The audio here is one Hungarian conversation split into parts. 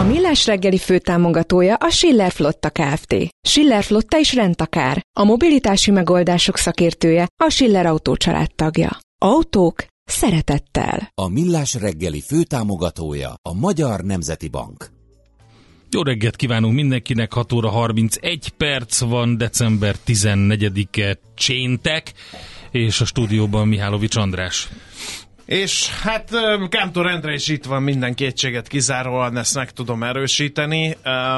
A Millás reggeli főtámogatója a Schiller Flotta Kft. Schiller Flotta is rendtakár. A mobilitási megoldások szakértője a Schiller Autó tagja. Autók szeretettel. A Millás reggeli főtámogatója a Magyar Nemzeti Bank. Jó reggelt kívánunk mindenkinek, 6 óra 31 perc van, december 14-e cséntek, és a stúdióban Mihálovics András. És hát Kántor Endre is itt van minden kétséget kizáróan, ezt meg tudom erősíteni.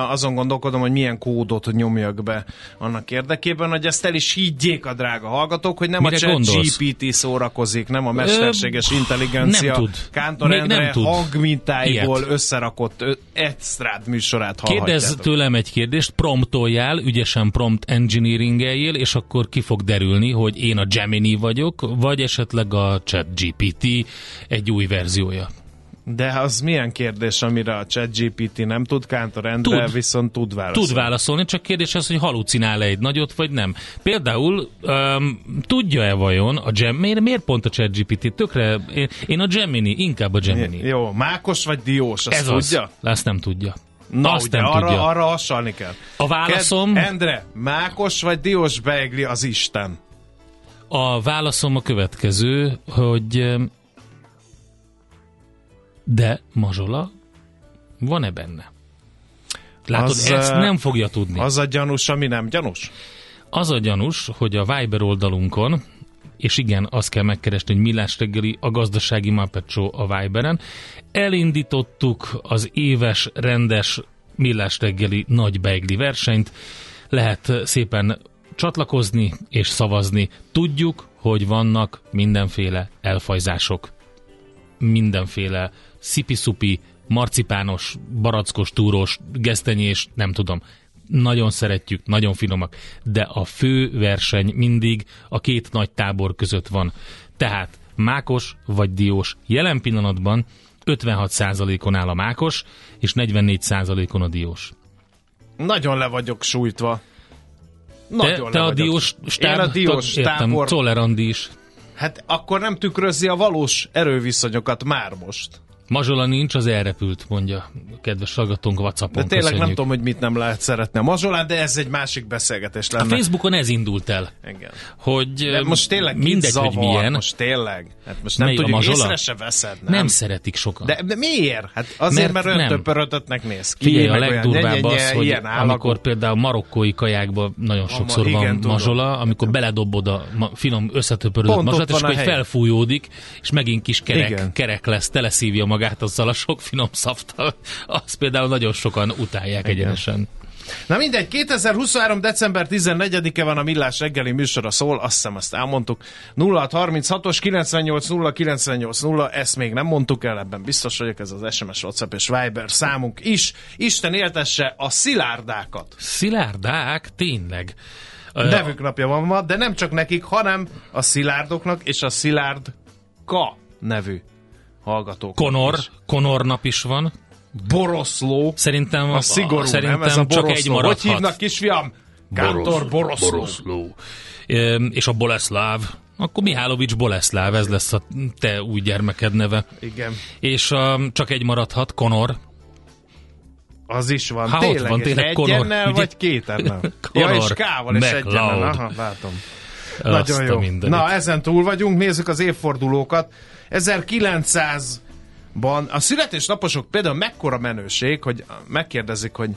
Azon gondolkodom, hogy milyen kódot nyomjak be annak érdekében, hogy ezt el is higgyék a drága hallgatók, hogy nem Mire a gondolsz? GPT szórakozik, nem a mesterséges Ö, intelligencia. nem tud. Kántor Még Endre nem tud. hangmintáiból Ilyet. összerakott ö, extrád műsorát. Kérdezz tőlem egy kérdést, promptoljál, ügyesen prompt engineeringeljél, és akkor ki fog derülni, hogy én a Gemini vagyok, vagy esetleg a Egy új verziója. De az milyen kérdés, amire a ChatGPT nem tud, Kántor Endre Tud. viszont tud válaszolni. Tud válaszolni, csak kérdés az, hogy halucinál-e egy nagyot, vagy nem. Például um, tudja-e vajon a Gem... Miért, miért pont a ChatGPT? Tökre... Én, én a Gemini, inkább a Gemini. Jó, Mákos vagy Diós, azt Ez tudja? az. Azt nem tudja. Na, Azt ugye, nem arra, tudja. arra hasonlni kell. A válaszom... Ked- Endre, Mákos vagy Diós beigli az Isten? A válaszom a következő, hogy de Mazsola van-e benne? Látod, Az, ezt nem fogja tudni. Az, a gyanús, ami nem gyanús? az a gyanús, hogy a Viber oldalunkon, és igen, azt kell megkeresni, hogy Millás reggeli a gazdasági Muppet Show a Viberen, elindítottuk az éves rendes Millás reggeli nagy beigli versenyt, lehet eh, szépen csatlakozni és szavazni. Tudjuk, hogy vannak mindenféle elfajzások, mindenféle szipi-szupi, marcipános, barackos, túrós, gesztenyés, nem tudom. Nagyon szeretjük, nagyon finomak, de a fő verseny mindig a két nagy tábor között van. Tehát mákos vagy diós. Jelen pillanatban 56%-on áll a mákos, és 44%-on a diós. Nagyon le vagyok sújtva. Te, Nagyon te a diós stáb, Én a diós értem, tábor... Czoller Andi is. Hát akkor nem tükrözi a valós erőviszonyokat már most. Mazsola nincs, az elrepült, mondja a kedves hallgatónk WhatsAppon. De tényleg Köszönjük. nem tudom, hogy mit nem lehet szeretni a mazsolán, de ez egy másik beszélgetés A lenne. Facebookon ez indult el, Igen. hogy De most tényleg mindegy, mindegy, hogy zavar, milyen, most tényleg. Hát most nem Melyik, a tudjuk, mazsola? észre se veszed. Nem, nem szeretik sokan. De, de miért? Hát azért, Mert mert, olyan néz ki. Figyelj, a legdurvább az, hogy ilyen amikor például marokkói kajákban nagyon sokszor van mazsola, amikor beledobod a finom ott mazsolát, és a akkor felfújódik, és megint kis kerek lesz, teleszívja magát azzal a sok finom szaftal. Azt például nagyon sokan utálják egyenesen. Na mindegy, 2023. december 14-e van a Millás reggeli műsora szól, azt hiszem azt elmondtuk. 0636-os 98 0 98 0, ezt még nem mondtuk el, ebben biztos vagyok, ez az SMS, WhatsApp és Viber számunk is. Isten éltesse a szilárdákat. Szilárdák, tényleg. Nevük napja van ma, de nem csak nekik, hanem a szilárdoknak és a szilárd Ka nevű hallgatók. Konor, Konor nap is van. Boroszló. Szerintem, A szigorú, szerintem nem? Ez a csak egy maradhat. Hogy hívnak, kisfiam? Kántor Boroszló. Boroszló. Üm, És a Boleszláv, akkor Mihálovics Boleszláv, ez lesz a te új gyermeked neve. Igen. És a, csak egy maradhat, Konor. Az is van. Ha, ott tényleg, van, és tényleg egy Conor, ennel, ugye? vagy két ennel? ja, Conor és K-val és egy ennel. Aha, látom. Azt Nagyon a jó. Na, ezen túl vagyunk, nézzük az évfordulókat. 1900-ban a születésnaposok például mekkora menőség, hogy megkérdezik, hogy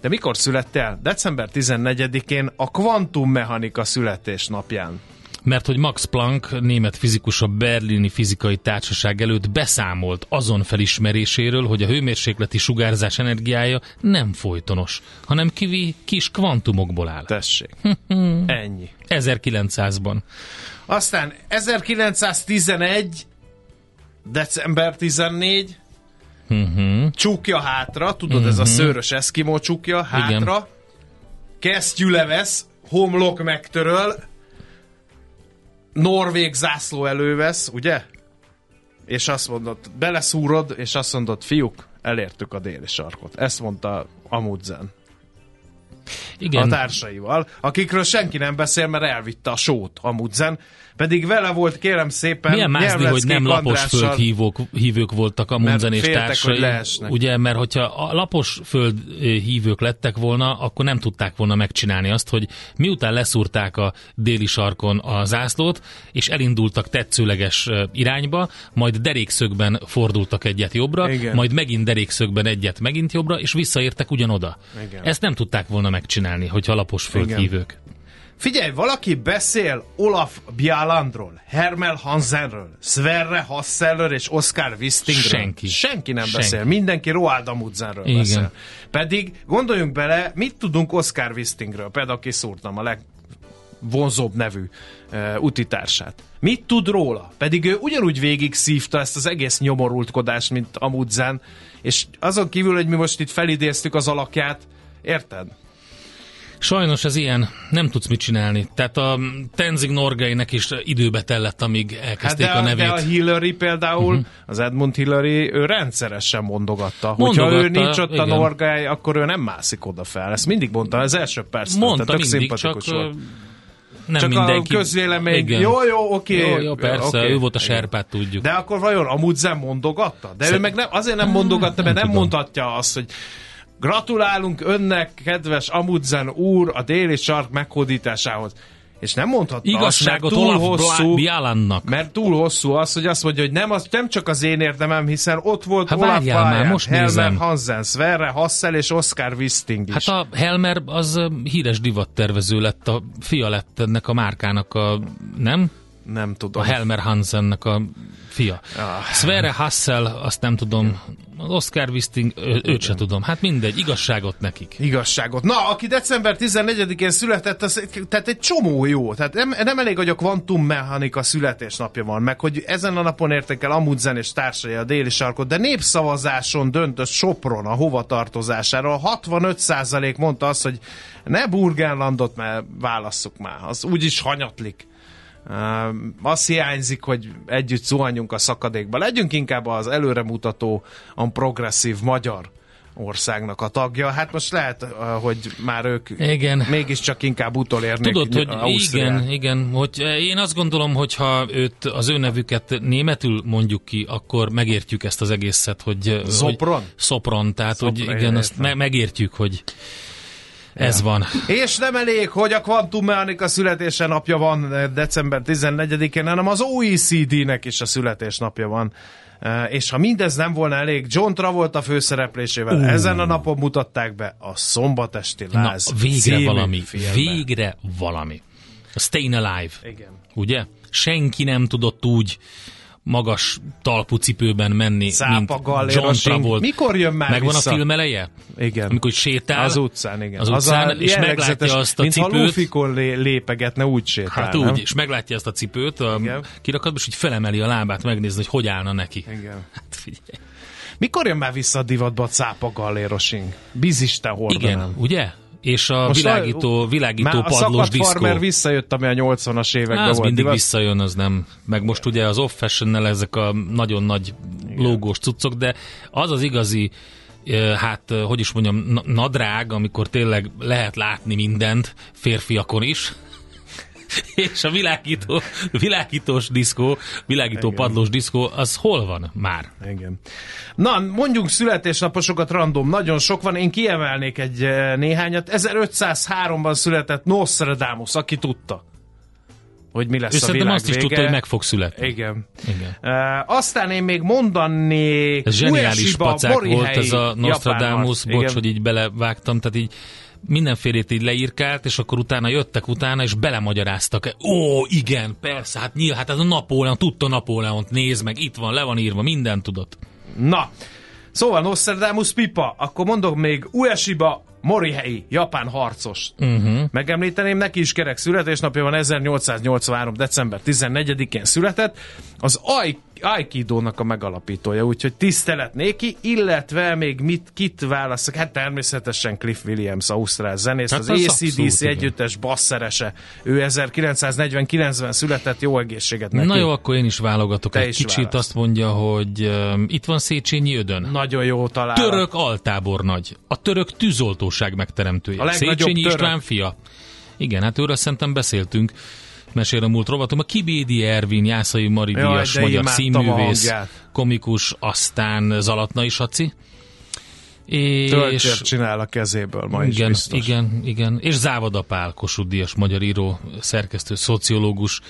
de mikor születtél? December 14-én a kvantummechanika születésnapján. Mert hogy Max Planck, német fizikus a berlini fizikai társaság előtt beszámolt azon felismeréséről, hogy a hőmérsékleti sugárzás energiája nem folytonos, hanem kivi kis kvantumokból áll. Tessék. Ennyi. 1900-ban. Aztán 1911, december 14, Uh-huh. csukja hátra, tudod, ez a szőrös eszkimó csukja hátra, Igen. kesztyű levesz, homlok megtöröl, norvég zászló elővesz, ugye? És azt mondod, beleszúrod, és azt mondod, fiúk, elértük a déli sarkot. Ezt mondta Amundsen Igen. a társaival, akikről senki nem beszél, mert elvitte a sót Amundsen, pedig vele volt, kérem szépen, Milyen mászni, hogy nem lapos földhívók, hívők voltak a Munzen és féltek, társai. Ugye, mert hogyha a lapos föld ö, hívők lettek volna, akkor nem tudták volna megcsinálni azt, hogy miután leszúrták a déli sarkon a zászlót, és elindultak tetszőleges irányba, majd derékszögben fordultak egyet jobbra, Igen. majd megint derékszögben egyet megint jobbra, és visszaértek ugyanoda. Igen. Ezt nem tudták volna megcsinálni, hogyha lapos földhívők. Figyelj, valaki beszél Olaf Bjalandról, Hermel Hansenről, Sverre Hasselről és Oscar Wistingről. Senki. Senki nem Senki. beszél. Mindenki Roald Amundsenről Igen. beszél. Pedig gondoljunk bele, mit tudunk Oscar Wistingről? Például kiszúrtam a legvonzóbb nevű uh, utitársát. Mit tud róla? Pedig ő ugyanúgy végig szívta ezt az egész nyomorultkodást, mint Amundsen, és azon kívül, hogy mi most itt felidéztük az alakját, érted? Sajnos ez ilyen, nem tudsz mit csinálni. Tehát a Tenzing Norgeinek is időbe tellett, amíg Hát elkezdték de, a a, nevét. de a Hillary például, uh-huh. az Edmund Hillary, ő rendszeresen mondogatta. Mondogatta, Hogyha ő nincs ott a igen. Norgály, akkor ő nem mászik oda fel. Ezt mindig mondta az első perc. Mondta tök mindig, csak szimpatikus volt. nem Csak mindenki. a közvélemény, Igen. jó, jó, oké. Jó, jó, persze, oké. ő volt a Igen. serpát, tudjuk. De akkor vajon Amundsen mondogatta? De ő Szer- meg nem, azért nem mondogatta, mert nem nem mondhatja azt, hogy gratulálunk önnek, kedves Amundsen úr, a déli sark meghódításához. És nem mondhatta Igazságot azt, mert túl Olaf hosszú, Bjalannak. mert túl hosszú az, hogy azt mondja, hogy nem, az nem csak az én érdemem, hiszen ott volt Hát Olaf várjál már, most Helmer nézem. Hansen, Sverre Hassel és Oscar Wisting is. Hát a Helmer az híres divattervező lett, a fia lett ennek a márkának a, nem? Nem tudom. A Helmer Hansennek a fia. Ah. Sverre Hassel, azt nem tudom. Az Oscar Wisting, ő, őt se tudom. Hát mindegy, igazságot nekik. igazságot. Na, aki december 14-én született, az, tehát egy csomó jó. Tehát nem, nem elég, hogy a kvantummechanika születésnapja van, meg hogy ezen a napon értek el Amundsen és társai a déli sarkot, de népszavazáson döntött Sopron a hovatartozásáról. 65% mondta azt, hogy ne Burgenlandot, mert válasszuk már. Az úgyis hanyatlik. Azt hiányzik, hogy együtt zuhanjunk a szakadékba. Legyünk inkább az előremutató, a progresszív magyar országnak a tagja. Hát most lehet, hogy már ők Igen. mégiscsak inkább utolérnék Tudod, hogy Ausztriát. igen, igen, hogy én azt gondolom, hogy ha őt, az ő nevüket németül mondjuk ki, akkor megértjük ezt az egészet, hogy... Sopron? Hogy Sopron, tehát hogy Sopron, igen, én azt értem. me- megértjük, hogy ez van. És nem elég, hogy a kvantummechanika születése napja van eh, december 14-én, hanem az OECD-nek is a születésnapja van. Eh, És ha mindez nem volna elég, John Travolta főszereplésével uh. ezen a napon mutatták be a Szombatesti Na, Láz végre című valami, filmbe. végre valami. A Stayin' Alive, Igen. ugye? Senki nem tudott úgy magas talpú cipőben menni, Cápa mint John. Travolta. Mikor jön már Megvan vissza? a film eleje? Igen. Amikor sétál. Az utcán, igen. Az utcán, a és meglátja azt a mint cipőt. lufikon lé- lépegetne, úgy sétál, Hát nem? úgy, és meglátja ezt a cipőt a Igen. kirakatban, és így felemeli a lábát, megnézni, hogy hogy állna neki. Igen. Hát figyelj. Mikor jön már vissza a divatba a cápa gallérosing? Biziste hordanám. Igen, ugye? És a Most világító, a- világító Már a padlós szakadt diszkó. farmer visszajött, ami a 80-as években az volt. mindig divat. visszajön, az nem. Meg most ugye az off fashion ezek a nagyon nagy logós cuccok, de az az igazi hát hogy is mondjam, na- nadrág, amikor tényleg lehet látni mindent, férfiakon is, és a világító, világítós diszkó, világító Igen. padlós diszkó, az hol van már? Igen. Na, mondjunk születésnaposokat random, nagyon sok van, én kiemelnék egy eh, néhányat. 1503-ban született Nostradamus, aki tudta, hogy mi lesz Ő a világ azt is vége. tudta, hogy meg fog születni. Igen. Igen. Uh, aztán én még mondanék Ez zseniális Ueshiba pacák volt ez a Nostradamus, bocs, Igen. hogy így belevágtam, tehát így mindenfélét így leírkált, és akkor utána jöttek utána, és belemagyaráztak. Ó, igen, persze, hát nyilván, hát ez a Napóleon, tudta Napóleont, nézd meg, itt van, le van írva, minden tudott. Na, szóval Nostradamus pipa, akkor mondok még Ueshiba Morihei, japán harcos. Uh-huh. Megemlíteném, neki is kerek születésnapja van, 1883. december 14-én született. Az Ai- Aikido-nak a megalapítója, úgyhogy tisztelet néki, illetve még mit, kit választok? Hát természetesen Cliff Williams, ausztrál zenész, Hát az az ACDC együttes basszerese. Ő 1949-ben született, jó egészséget neki. Na jó, akkor én is válogatok Te egy is kicsit, választ. azt mondja, hogy um, itt van Széchenyi Ödön. Nagyon jó talál. Török altábornagy, a török tűzoltóság megteremtője. A legnagyobb Széchenyi török. István fia. Igen, hát őről szerintem beszéltünk. Mesél a múlt rovatom. A Kibédi Ervin, Jászai Mari Jaj, Díjas, magyar színművész, komikus, aztán Zalatnai Saci. És... Töltért csinál a kezéből ma is igen, biztos. igen, igen. És Závada Pál, Kossuth Díjas, magyar író, szerkesztő, szociológus.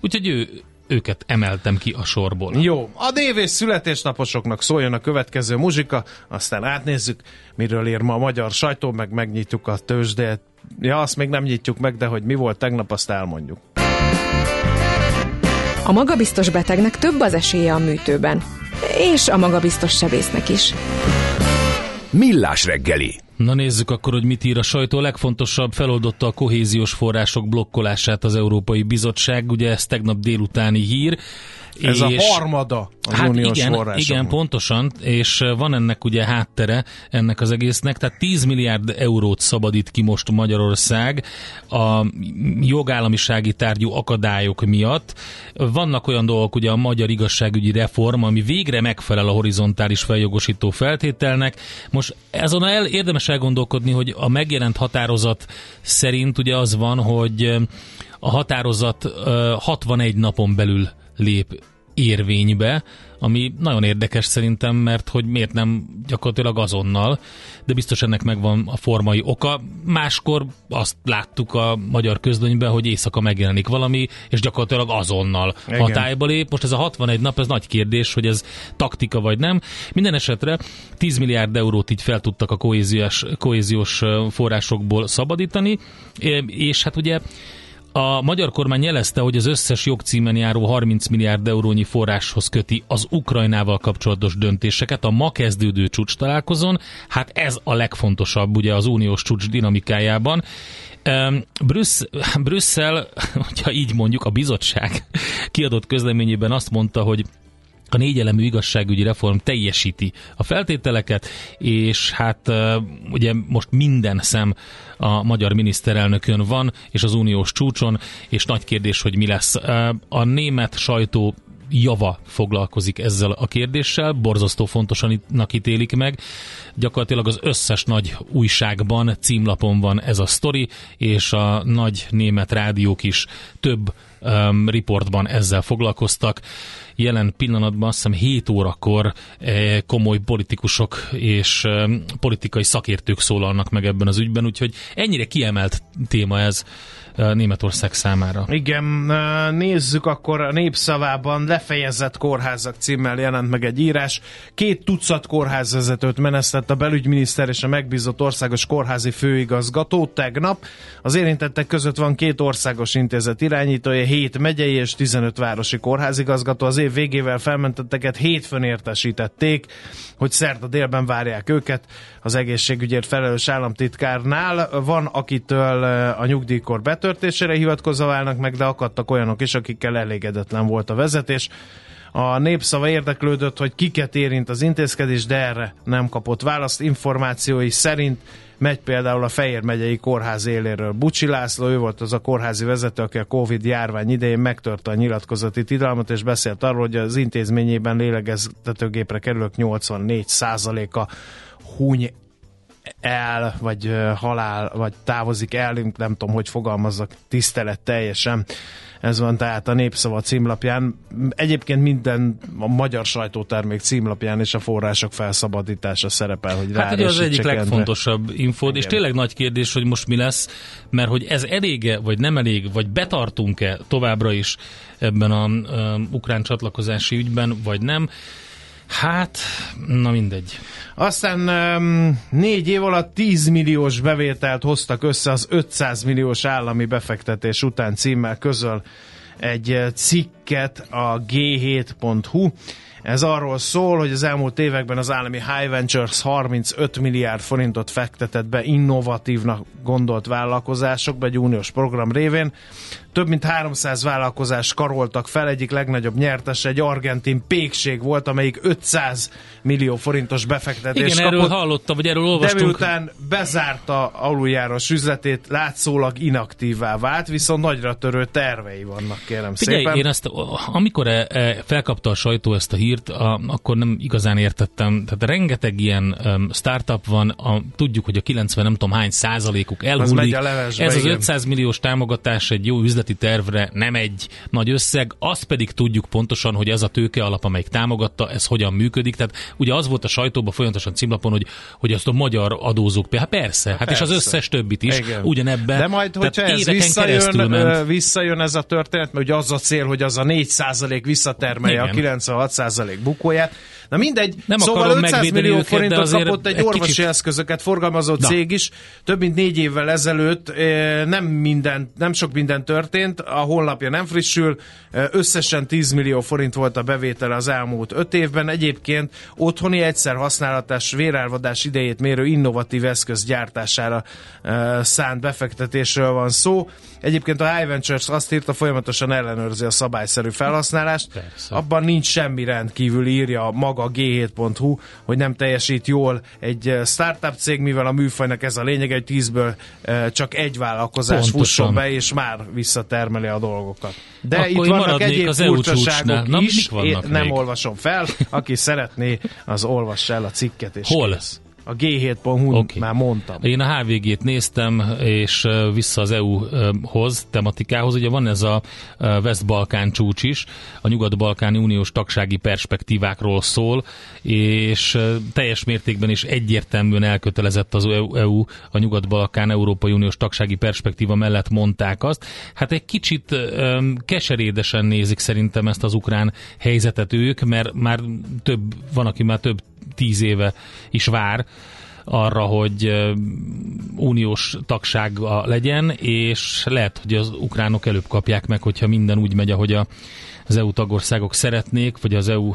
Úgyhogy ő, őket emeltem ki a sorból. Jó, a név és születésnaposoknak szóljon a következő muzsika, aztán átnézzük, miről ír ma a magyar sajtó, meg megnyitjuk a tőzsdét. Ja, azt még nem nyitjuk meg, de hogy mi volt tegnap, azt elmondjuk. A magabiztos betegnek több az esélye a műtőben. És a magabiztos sebésznek is. Millás reggeli. Na nézzük akkor, hogy mit ír a sajtó. A legfontosabb feloldotta a kohéziós források blokkolását az Európai Bizottság. Ugye ez tegnap délutáni hír. Ez a és- harmada az Hát uniós igen, forrásoknak. igen, pontosan, és van ennek ugye háttere ennek az egésznek, tehát 10 milliárd eurót szabadít ki most Magyarország a jogállamisági tárgyú akadályok miatt. Vannak olyan dolgok, ugye a magyar igazságügyi reform, ami végre megfelel a horizontális feljogosító feltételnek. Most azon el, érdemes elgondolkodni, hogy a megjelent határozat szerint ugye az van, hogy a határozat uh, 61 napon belül lép érvénybe, ami nagyon érdekes szerintem, mert hogy miért nem gyakorlatilag azonnal, de biztos ennek megvan a formai oka. Máskor azt láttuk a magyar közlönyben, hogy éjszaka megjelenik valami, és gyakorlatilag azonnal Igen. hatályba lép. Most ez a 61 nap, ez nagy kérdés, hogy ez taktika vagy nem. Minden esetre 10 milliárd eurót így fel tudtak a kohéziós, kohéziós forrásokból szabadítani, és hát ugye a magyar kormány jelezte, hogy az összes jogcímen járó 30 milliárd eurónyi forráshoz köti az Ukrajnával kapcsolatos döntéseket a ma kezdődő csúcs találkozón. Hát ez a legfontosabb ugye az uniós csúcs dinamikájában. Brüsszel, hogyha így mondjuk, a bizottság kiadott közleményében azt mondta, hogy a négyelemű igazságügyi reform teljesíti a feltételeket, és hát ugye most minden szem a magyar miniszterelnökön van, és az uniós csúcson, és nagy kérdés, hogy mi lesz. A német sajtó java foglalkozik ezzel a kérdéssel, borzasztó fontosanak ítélik meg. Gyakorlatilag az összes nagy újságban, címlapon van ez a sztori, és a nagy német rádiók is több um, riportban ezzel foglalkoztak. Jelen pillanatban azt hiszem 7 órakor eh, komoly politikusok és eh, politikai szakértők szólalnak meg ebben az ügyben, úgyhogy ennyire kiemelt téma ez Németország számára. Igen, nézzük akkor a népszavában lefejezett kórházak címmel jelent meg egy írás. Két tucat kórházvezetőt menesztett a belügyminiszter és a megbízott országos kórházi főigazgató tegnap. Az érintettek között van két országos intézet irányítója, 7 megyei és 15 városi kórházigazgató. Az év végével felmentetteket hétfőn értesítették, hogy szerda délben várják őket. Az egészségügyért felelős államtitkárnál van, akitől a nyugdíjkor betörtésére hivatkozva válnak meg, de akadtak olyanok is, akikkel elégedetlen volt a vezetés. A népszava érdeklődött, hogy kiket érint az intézkedés, de erre nem kapott választ. Információi szerint megy például a Fejér megyei kórház éléről. Bucsi László, ő volt az a kórházi vezető, aki a Covid járvány idején megtörte a nyilatkozati tilalmat, és beszélt arról, hogy az intézményében lélegeztetőgépre kerülök 84%-a huny el, vagy halál, vagy távozik el, nem tudom, hogy fogalmazzak, tisztelet teljesen. Ez van tehát a Népszava címlapján. Egyébként minden a magyar sajtótermék címlapján és a források felszabadítása szerepel, hogy Hát ugye az egyik legfontosabb infód, és tényleg nagy kérdés, hogy most mi lesz, mert hogy ez elége, vagy nem elég, vagy betartunk-e továbbra is ebben a, a ukrán csatlakozási ügyben, vagy nem. Hát, na mindegy. Aztán um, négy év alatt 10 milliós bevételt hoztak össze az 500 milliós állami befektetés után címmel közöl egy cikket a g7.hu. Ez arról szól, hogy az elmúlt években az állami High Ventures 35 milliárd forintot fektetett be innovatívnak gondolt vállalkozásokba egy uniós program révén. Több mint 300 vállalkozás karoltak fel, egyik legnagyobb nyertes egy argentin pékség volt, amelyik 500 millió forintos befektetést Igen, kapott. erről hallottam, vagy erről De olvastunk. miután bezárta aluljáros üzletét, látszólag inaktívá vált, viszont nagyra törő tervei vannak, kérem Figyelj, szépen. én ezt, amikor e, e, felkapta a sajtó ezt a hírt, a, akkor nem igazán értettem. Tehát rengeteg ilyen um, startup van, a, tudjuk, hogy a 90 nem tudom hány százalékuk elhullik. megy a levesbe, Ez az igen. 500 milliós támogatás egy jó üzleti tervre nem egy nagy összeg, azt pedig tudjuk pontosan, hogy ez a tőke alap, amelyik támogatta, ez hogyan működik. Tehát ugye az volt a sajtóban folyamatosan címlapon, hogy, hogy azt a magyar adózók, hát persze, hát és az persze. összes többit is Igen. ugyanebben. De majd, hogyha ez visszajön, ment. visszajön ez a történet, mert ugye az a cél, hogy az a 4% visszatermelje Igen. a 96% bukóját. Na mindegy, Nem szóval akarom 500 megvédeni millió őket, forintot kapott egy, egy orvosi kicsit- eszközöket forgalmazó Na. cég is. Több mint négy évvel ezelőtt ö, nem, minden, nem sok minden történt, a honlapja nem frissül, Ö, összesen 10 millió forint volt a bevétele az elmúlt 5 évben. Egyébként otthoni egyszer használatás vérelvadás idejét mérő innovatív eszköz gyártására ö, szánt befektetésről van szó. Egyébként a High Ventures azt írta, folyamatosan ellenőrzi a szabályszerű felhasználást. Persze. Abban nincs semmi rendkívül, írja maga g7.hu, hogy nem teljesít jól egy eh, startup cég, mivel a műfajnak ez a lényeg, egy tízből eh, csak egy vállalkozás Pontosan. fusson be, és már visszatermeli a dolgokat. De Akkor itt vannak egyéb az furcsaságok Na, is, én nem még? olvasom fel, aki szeretné, az olvassa el a cikket. És Hol? kész. A g7.hu Oké. már mondtam. Én a HVG-t néztem, és vissza az EU-hoz, tematikához. Ugye van ez a West-Balkán csúcs is, a Nyugat-Balkáni Uniós tagsági perspektívákról szól, és teljes mértékben is egyértelműen elkötelezett az EU, EU a Nyugat-Balkán Európai Uniós tagsági perspektíva mellett mondták azt. Hát egy kicsit keserédesen nézik szerintem ezt az ukrán helyzetet ők, mert már több, van, aki már több tíz éve is vár arra, hogy uniós tagsága legyen, és lehet, hogy az ukránok előbb kapják meg, hogyha minden úgy megy, ahogy az EU tagországok szeretnék, vagy az EU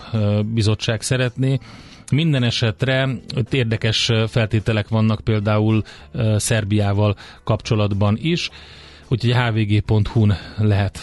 bizottság szeretné. Minden esetre érdekes feltételek vannak például Szerbiával kapcsolatban is, úgyhogy hvg.hu-n lehet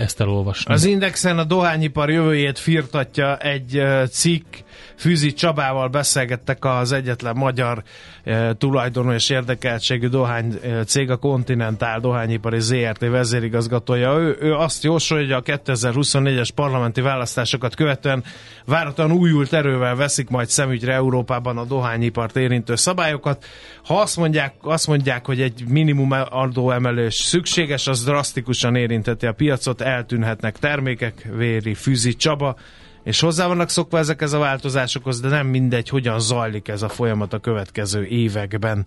ezt elolvasni. Az Indexen a dohányipar jövőjét firtatja egy cikk, Fűzi Csabával beszélgettek az egyetlen magyar e, tulajdonú és érdekeltségű dohány e, cég, a Continental Dohányipari ZRT vezérigazgatója. Ő, ő azt jósolja, hogy a 2024-es parlamenti választásokat követően váratlan újult erővel veszik majd szemügyre Európában a dohányipart érintő szabályokat. Ha azt mondják, azt mondják hogy egy minimum adóemelés szükséges, az drasztikusan érinteti a piacot, eltűnhetnek termékek, véri Fűzi Csaba, és hozzá vannak szokva ezekhez a változásokhoz, de nem mindegy, hogyan zajlik ez a folyamat a következő években.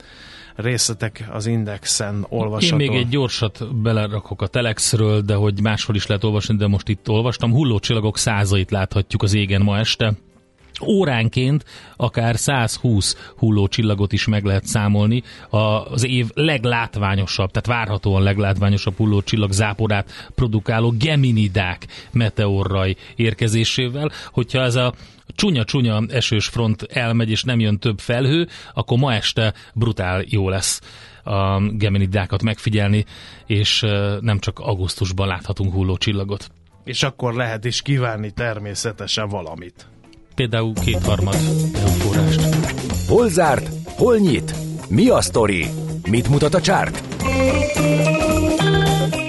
Részletek az Indexen olvasható. Én még egy gyorsat belerakok a Telexről, de hogy máshol is lehet olvasni, de most itt olvastam. Hullócsillagok százait láthatjuk az égen ma este. Óránként akár 120 hullócsillagot is meg lehet számolni. Az év leglátványosabb, tehát várhatóan leglátványosabb hullócsillag záporát produkáló Geminidák meteorraj érkezésével. Hogyha ez a csúnya-csúnya esős front elmegy, és nem jön több felhő, akkor ma este brutál jó lesz a Geminidákat megfigyelni, és nem csak augusztusban láthatunk hullócsillagot. És akkor lehet is kívánni természetesen valamit. Például kétharmad forrást. Hol zárt? Hol nyit? Mi a sztori? Mit mutat a csárt?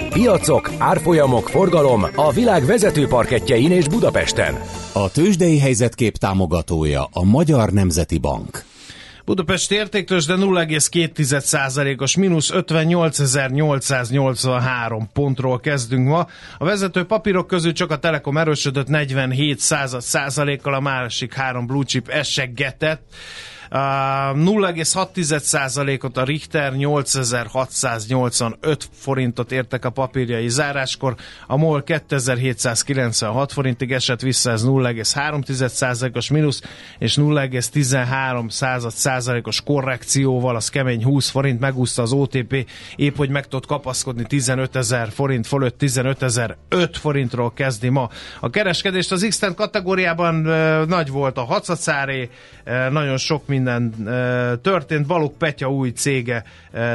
Piacok, árfolyamok, forgalom a világ vezető parketjein és Budapesten. A tőzsdei helyzetkép támogatója a Magyar Nemzeti Bank. Budapesti értéktős, de 0,2%-os mínusz 58.883 pontról kezdünk ma. A vezető papírok közül csak a Telekom erősödött 47 százalékkal, a másik három blue chip eseggetett. 0,6%-ot a Richter 8685 forintot értek a papírjai záráskor, a MOL 2796 forintig esett vissza, ez 0,3%-os mínusz, és 0,13%-os korrekcióval, az kemény 20 forint, megúszta az OTP, épp hogy meg tudott kapaszkodni 15 ezer forint fölött, 15 ezer 5 forintról kezdi ma. A kereskedést az x kategóriában nagy volt a hacacáré, nagyon sok minden történt. Balog Petya új cége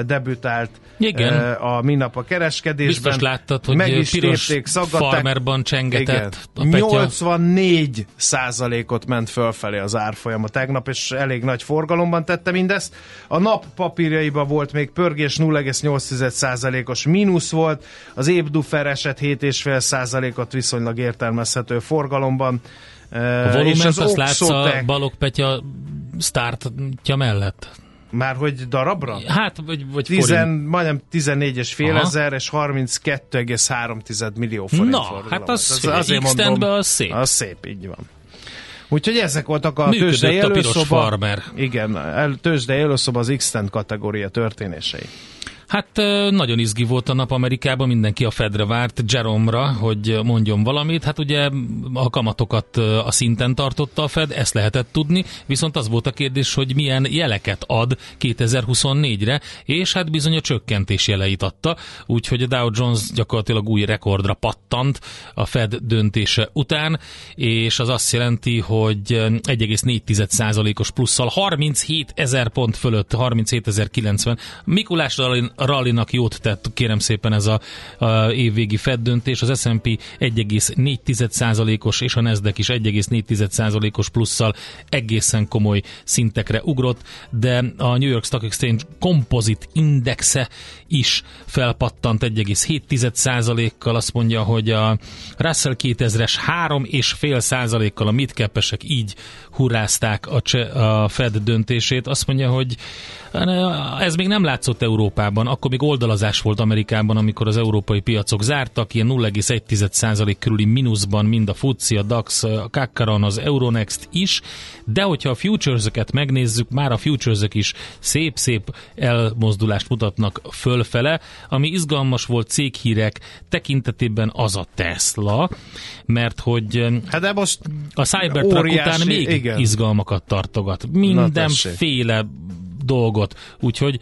debütált Igen. a minap a kereskedésben. Biztos láttad, hogy Meg is piros tépték, szaggatták. farmerban csengetett Igen. a Petya. 84 százalékot ment fölfelé az árfolyama tegnap, és elég nagy forgalomban tette mindezt. A nap papírjaiban volt még pörgés, 0,8 százalékos mínusz volt, az Ébdufer eset 7,5 százalékot viszonylag értelmezhető forgalomban. A volument azt látsz a Oxotec- Balog Petya startja mellett? Már hogy darabra? Hát, vagy, vagy Tizen, forint. majdnem 14 és fél ezer és 32,3 millió forint Na, forgalom. hát az figyelj, azért mondom, az szép. Az szép, így van. Úgyhogy ezek voltak a Működött tőzsdei a előszoba. farmer. Igen, tőzsdei előszoba az x kategória történései. Hát nagyon izgi volt a nap Amerikában, mindenki a Fedre várt, Jerome-ra, hogy mondjon valamit. Hát ugye a kamatokat a szinten tartotta a Fed, ezt lehetett tudni, viszont az volt a kérdés, hogy milyen jeleket ad 2024-re, és hát bizony a csökkentés jeleit adta, úgyhogy a Dow Jones gyakorlatilag új rekordra pattant a Fed döntése után, és az azt jelenti, hogy 1,4%-os plusszal 37 ezer pont fölött, 37.090. Mikulás rallinak jót tett, kérem szépen ez a, a évvégi Fed döntés. Az S&P 1,4%-os és a Nasdaq is 1,4%-os plusszal egészen komoly szintekre ugrott, de a New York Stock Exchange Composite Indexe is felpattant 1,7%-kal, azt mondja, hogy a Russell 2000-es 3,5%-kal a midcapesek így hurrázták a Fed döntését. Azt mondja, hogy ez még nem látszott Európában, akkor még oldalazás volt Amerikában, amikor az európai piacok zártak, ilyen 0,1% körüli mínuszban mind a FTSE, a DAX, a Kakkaron, az Euronext is, de hogyha a futures-öket megnézzük, már a futures is szép-szép elmozdulást mutatnak fölfele, ami izgalmas volt céghírek tekintetében az a Tesla, mert hogy Hát de most a Cybertruck után még igen. izgalmakat tartogat. Mindenféle dolgot. Úgyhogy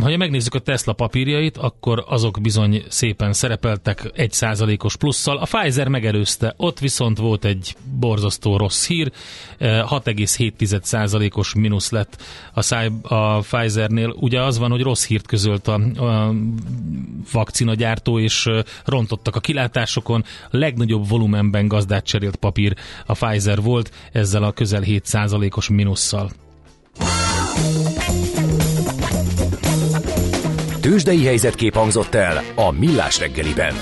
ha megnézzük a Tesla papírjait, akkor azok bizony szépen szerepeltek egy százalékos plusszal. A Pfizer megelőzte, ott viszont volt egy borzasztó rossz hír, eh, 6,7 százalékos mínusz lett a, Cy- a Pfizernél. Ugye az van, hogy rossz hírt közölt a, a vakcinagyártó, és eh, rontottak a kilátásokon. A legnagyobb volumenben gazdát cserélt papír a Pfizer volt, ezzel a közel 7 százalékos mínusszal. Tőzsdei helyzetkép hangzott el a Millás reggeliben.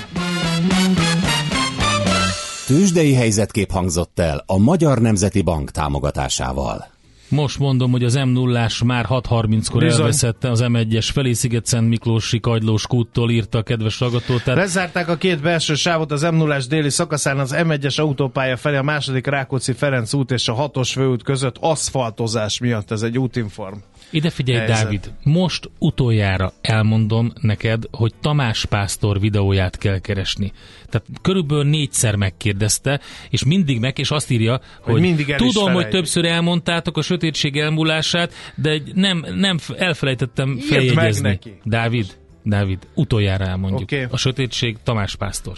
Tőzsdei helyzetkép hangzott el a Magyar Nemzeti Bank támogatásával. Most mondom, hogy az m 0 már 6.30-kor Bizony. elveszette az M1-es felé Sziget-Szent Miklósi Kagylós kúttól írta a kedves hallgató. Tehát Lezárták a két belső sávot az m 0 déli szakaszán az M1-es autópálya felé a második Rákóczi Ferenc út és a hatos főút között aszfaltozás miatt ez egy útinform. Ide figyelj, helyzet. Dávid, most utoljára elmondom neked, hogy Tamás Pásztor videóját kell keresni. Tehát körülbelül négyszer megkérdezte, és mindig meg, és azt írja, hogy, mindig el is tudom, hogy többször elmondtátok a sötétség elmúlását, de nem, nem elfelejtettem meg feljegyezni. Dávid, Dávid, utoljára elmondjuk. Oké. A sötétség Tamás Pásztor.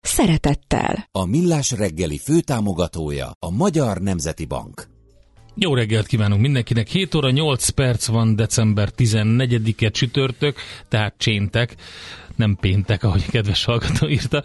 szeretettel. A Millás reggeli főtámogatója a Magyar Nemzeti Bank. Jó reggelt kívánunk mindenkinek. 7 óra 8 perc van december 14-e csütörtök, tehát cséntek nem péntek, ahogy a kedves hallgató írta,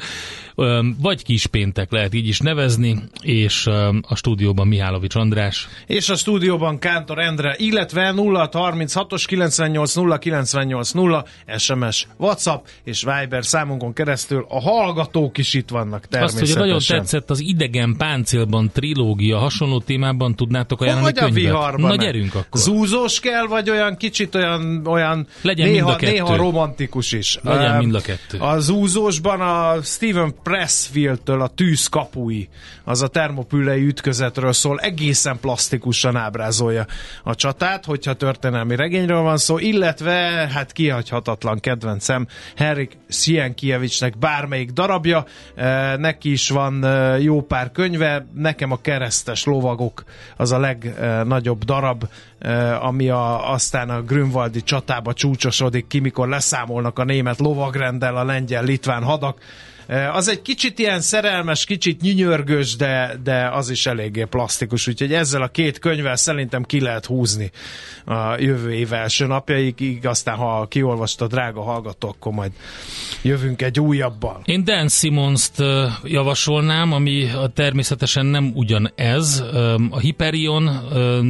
vagy kis péntek lehet így is nevezni, és a stúdióban Mihálovics András. És a stúdióban Kántor Endre, illetve 0636-os 98 098 0 SMS, WhatsApp és Viber számunkon keresztül a hallgatók is itt vannak természetesen. Azt, hogy nagyon tetszett az Idegen páncélban trilógia, hasonló témában tudnátok ajánlani Vagy a viharban. Na gyerünk akkor. Zúzós kell, vagy olyan kicsit olyan, olyan Legyen néha, néha romantikus is. Legyen mind a kettő. A zúzósban a Steven Pressfield-től a tűzkapui, az a termopülei ütközetről szól, egészen plastikusan ábrázolja a csatát, hogyha történelmi regényről van szó, illetve hát kihagyhatatlan kedvencem Henrik Sienkiewicznek bármelyik darabja, e, neki is van e, jó pár könyve, nekem a keresztes lovagok az a legnagyobb darab, ami a, aztán a Grünwaldi csatába csúcsosodik ki, mikor leszámolnak a német lovagrendel a lengyel-litván hadak, az egy kicsit ilyen szerelmes, kicsit nyünyörgős, de, de az is eléggé plastikus, úgyhogy ezzel a két könyvvel szerintem ki lehet húzni a jövő év első napjaig, aztán ha kiolvasta drága hallgató, akkor majd jövünk egy újabbal. Én Dan Simmons-t javasolnám, ami természetesen nem ugyanez. A Hyperion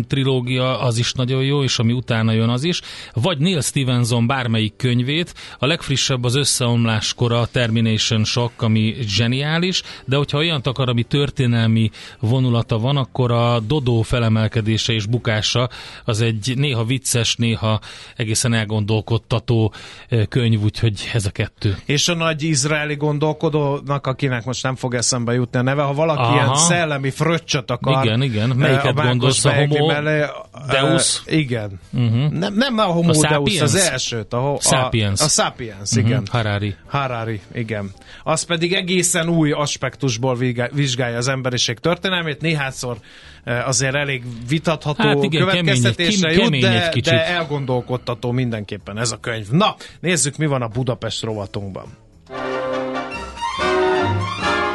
trilógia az is nagyon jó, és ami utána jön az is. Vagy Neil Stevenson bármelyik könyvét. A legfrissebb az összeomláskor a Termination Shock, rock, ami zseniális, de hogyha olyan akar, ami történelmi vonulata van, akkor a Dodó felemelkedése és bukása az egy néha vicces, néha egészen elgondolkodtató könyv, úgyhogy ez a kettő. És a nagy izraeli gondolkodónak, akinek most nem fog eszembe jutni a neve, ha valaki Aha. ilyen szellemi fröccsöt akar. Igen, igen. Melyiket a gondolsz? A homo mellé, Deus? Uh, igen. Uh-huh. Nem, nem a homo a Deus, az elsőt. A, a, Sapiens. A, a Sapiens, igen. Uh-huh. Harari. Harari, igen az pedig egészen új aspektusból vizsgálja az emberiség történelmét. Néhányszor eh, azért elég vitatható hát igen, következtetésre kemény, jut, de, de elgondolkodtató mindenképpen ez a könyv. Na, nézzük, mi van a Budapest rovatunkban.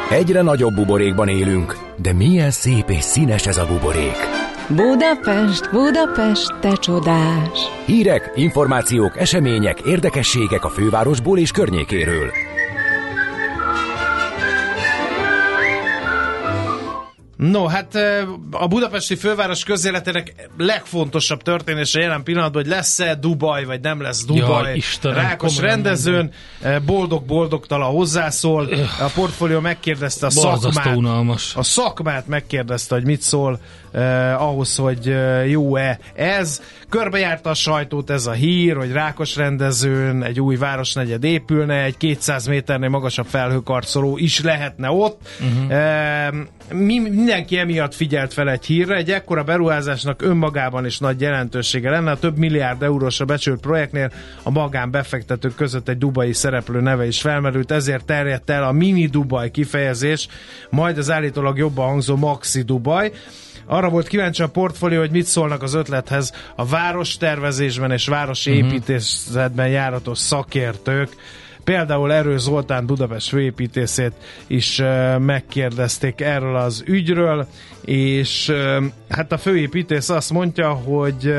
Egyre nagyobb buborékban élünk, de milyen szép és színes ez a buborék. Budapest, Budapest, te csodás! Hírek, információk, események, érdekességek a fővárosból és környékéről. No, hát a budapesti főváros közéletének legfontosabb történése jelen pillanatban, hogy lesz-e Dubaj, vagy nem lesz Dubaj. Ja, Istenem, Rákos rendezőn, boldog-boldogtala hozzászól. A portfólió megkérdezte a szakmát. Unalmas. A szakmát megkérdezte, hogy mit szól eh, ahhoz, hogy eh, jó-e ez. Körbejárta a sajtót ez a hír, hogy Rákos rendezőn egy új városnegyed épülne, egy 200 méternél magasabb felhőkarcoló is lehetne ott. Uh-huh. Eh, mi, mindenki emiatt figyelt fel egy hírre, egy ekkora beruházásnak önmagában is nagy jelentősége lenne. A több milliárd eurósra becsült projektnél a magánbefektetők között egy dubai szereplő neve is felmerült, ezért terjedt el a mini Dubai kifejezés, majd az állítólag jobban hangzó Maxi Dubai. Arra volt kíváncsi a portfólió, hogy mit szólnak az ötlethez a város tervezésben és városi uh-huh. építészetben járatos szakértők. Például Erő Zoltán Budapest főépítészét is megkérdezték erről az ügyről, és hát a főépítész azt mondja, hogy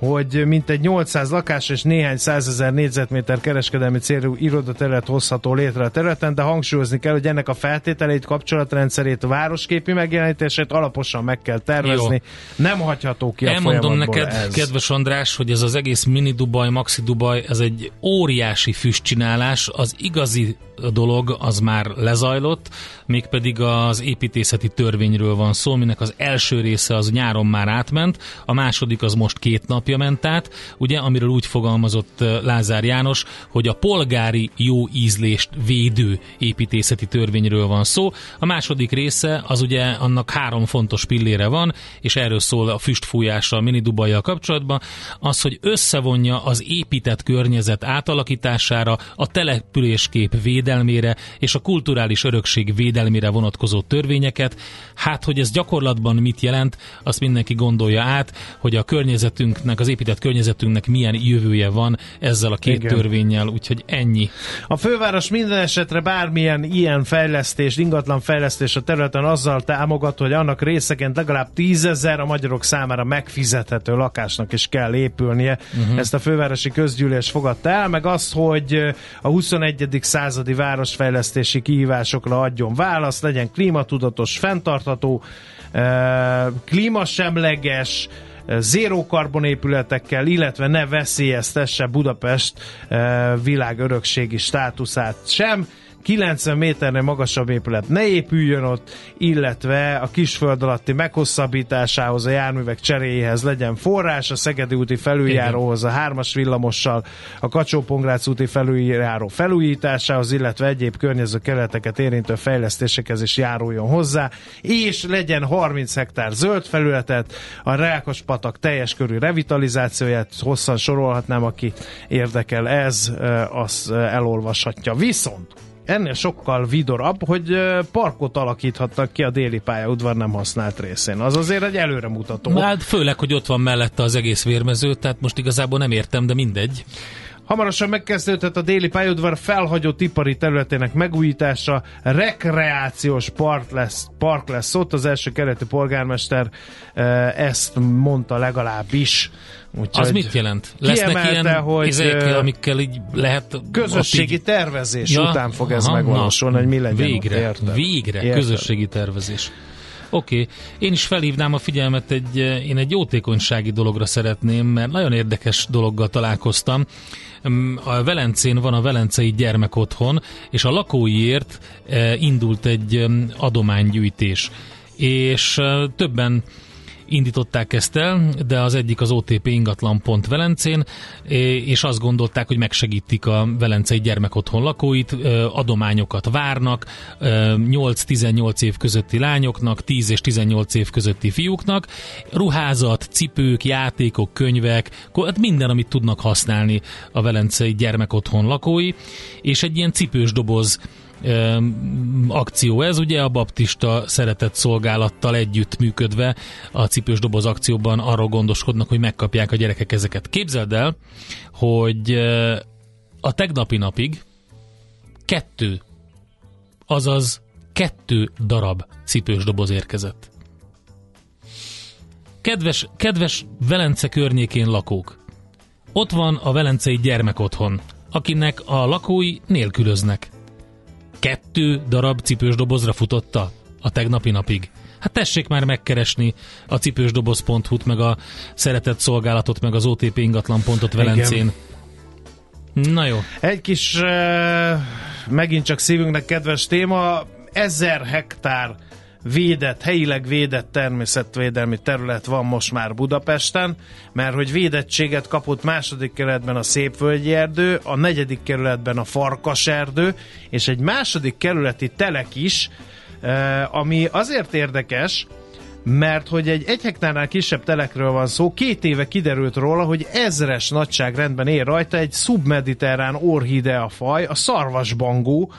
hogy mintegy 800 lakás és néhány százezer négyzetméter kereskedelmi célú irodaterület hozható létre a területen, de hangsúlyozni kell, hogy ennek a feltételeit, kapcsolatrendszerét, városképi megjelenítését alaposan meg kell tervezni. Jó. Nem hagyható ki Elmondom a neked, ez. kedves András, hogy ez az egész mini Dubaj, maxi Dubaj, ez egy óriási füstcsinálás. Az igazi dolog az már lezajlott, mégpedig az építészeti törvényről van szó, minek az első része az nyáron már átment, a második az most két nap napja ment át, ugye, amiről úgy fogalmazott Lázár János, hogy a polgári jó ízlést védő építészeti törvényről van szó. A második része az ugye annak három fontos pillére van, és erről szól a füstfújással, a mini Dubajjal kapcsolatban, az, hogy összevonja az épített környezet átalakítására, a településkép védelmére és a kulturális örökség védelmére vonatkozó törvényeket. Hát, hogy ez gyakorlatban mit jelent, azt mindenki gondolja át, hogy a környezetünknek, az épített környezetünknek milyen jövője van ezzel a két Igen. törvényel, úgyhogy ennyi. A főváros minden esetre bármilyen ilyen fejlesztés, ingatlan fejlesztés a területen azzal támogat, hogy annak részeként legalább tízezer a magyarok számára megfizethető lakásnak is kell épülnie. Uh-huh. Ezt a fővárosi közgyűlés fogadta el, meg azt, hogy a 21. századi városfejlesztési kihívásokra adjon választ, legyen klímatudatos, fenntartható, klímasemleges, zéró karbonépületekkel, illetve ne veszélyeztesse Budapest világörökségi státuszát sem. 90 méternél magasabb épület ne épüljön ott, illetve a kisföld alatti meghosszabbításához, a járművek cseréjéhez legyen forrás, a Szegedi úti felüljáróhoz, a hármas villamossal, a kacsó úti felüljáró felújításához, illetve egyéb környező keleteket érintő fejlesztésekhez is járuljon hozzá, és legyen 30 hektár zöld felületet, a Rákos patak teljes körű revitalizációját hosszan sorolhatnám, aki érdekel ez, az elolvashatja. Viszont ennél sokkal vidorabb, hogy parkot alakíthatnak ki a déli pályaudvar nem használt részén. Az azért egy előremutató. Hát főleg, hogy ott van mellette az egész vérmező, tehát most igazából nem értem, de mindegy. Hamarosan megkezdődhet a déli pályaudvar felhagyott ipari területének megújítása, rekreációs park lesz, park lesz ott, az első kereti polgármester ezt mondta legalábbis. Úgyhogy az mit jelent? Lesznek ilyen hogy izék, amikkel így lehet... Közösségi így... tervezés ja, után fog ez aha, megvalósulni, hogy mi legyen Végre, ott, végre érted? közösségi tervezés. Oké, okay. én is felhívnám a figyelmet, egy, én egy jótékonysági dologra szeretném, mert nagyon érdekes dologgal találkoztam. A Velencén van a Velencei Gyermekotthon, és a lakóiért indult egy adománygyűjtés. És többen indították ezt el, de az egyik az OTP ingatlan pont Velencén, és azt gondolták, hogy megsegítik a Velencei gyermekotthon lakóit, adományokat várnak 8-18 év közötti lányoknak, 10 és 18 év közötti fiúknak, ruházat, cipők, játékok, könyvek, hát minden, amit tudnak használni a Velencei gyermekotthon lakói, és egy ilyen cipős doboz akció ez, ugye a baptista szeretett szolgálattal együtt működve a cipős doboz akcióban arról gondoskodnak, hogy megkapják a gyerekek ezeket. Képzeld el, hogy a tegnapi napig kettő, azaz kettő darab cipős doboz érkezett. Kedves, kedves Velence környékén lakók, ott van a Velencei gyermekotthon, akinek a lakói nélkülöznek kettő darab cipős dobozra futotta a tegnapi napig. Hát tessék már megkeresni a cipősdoboz.hu-t, meg a szeretett szolgálatot, meg az OTP ingatlan pontot Velencén. Igen. Na jó. Egy kis, megint csak szívünknek kedves téma, ezer hektár védett, helyileg védett természetvédelmi terület van most már Budapesten, mert hogy védettséget kapott második kerületben a Szépvölgyi erdő, a negyedik kerületben a Farkas erdő, és egy második kerületi telek is, eh, ami azért érdekes, mert hogy egy egy hektárnál kisebb telekről van szó, két éve kiderült róla, hogy ezres nagyságrendben ér rajta egy szubmediterrán orhidea faj, a szarvasbangó,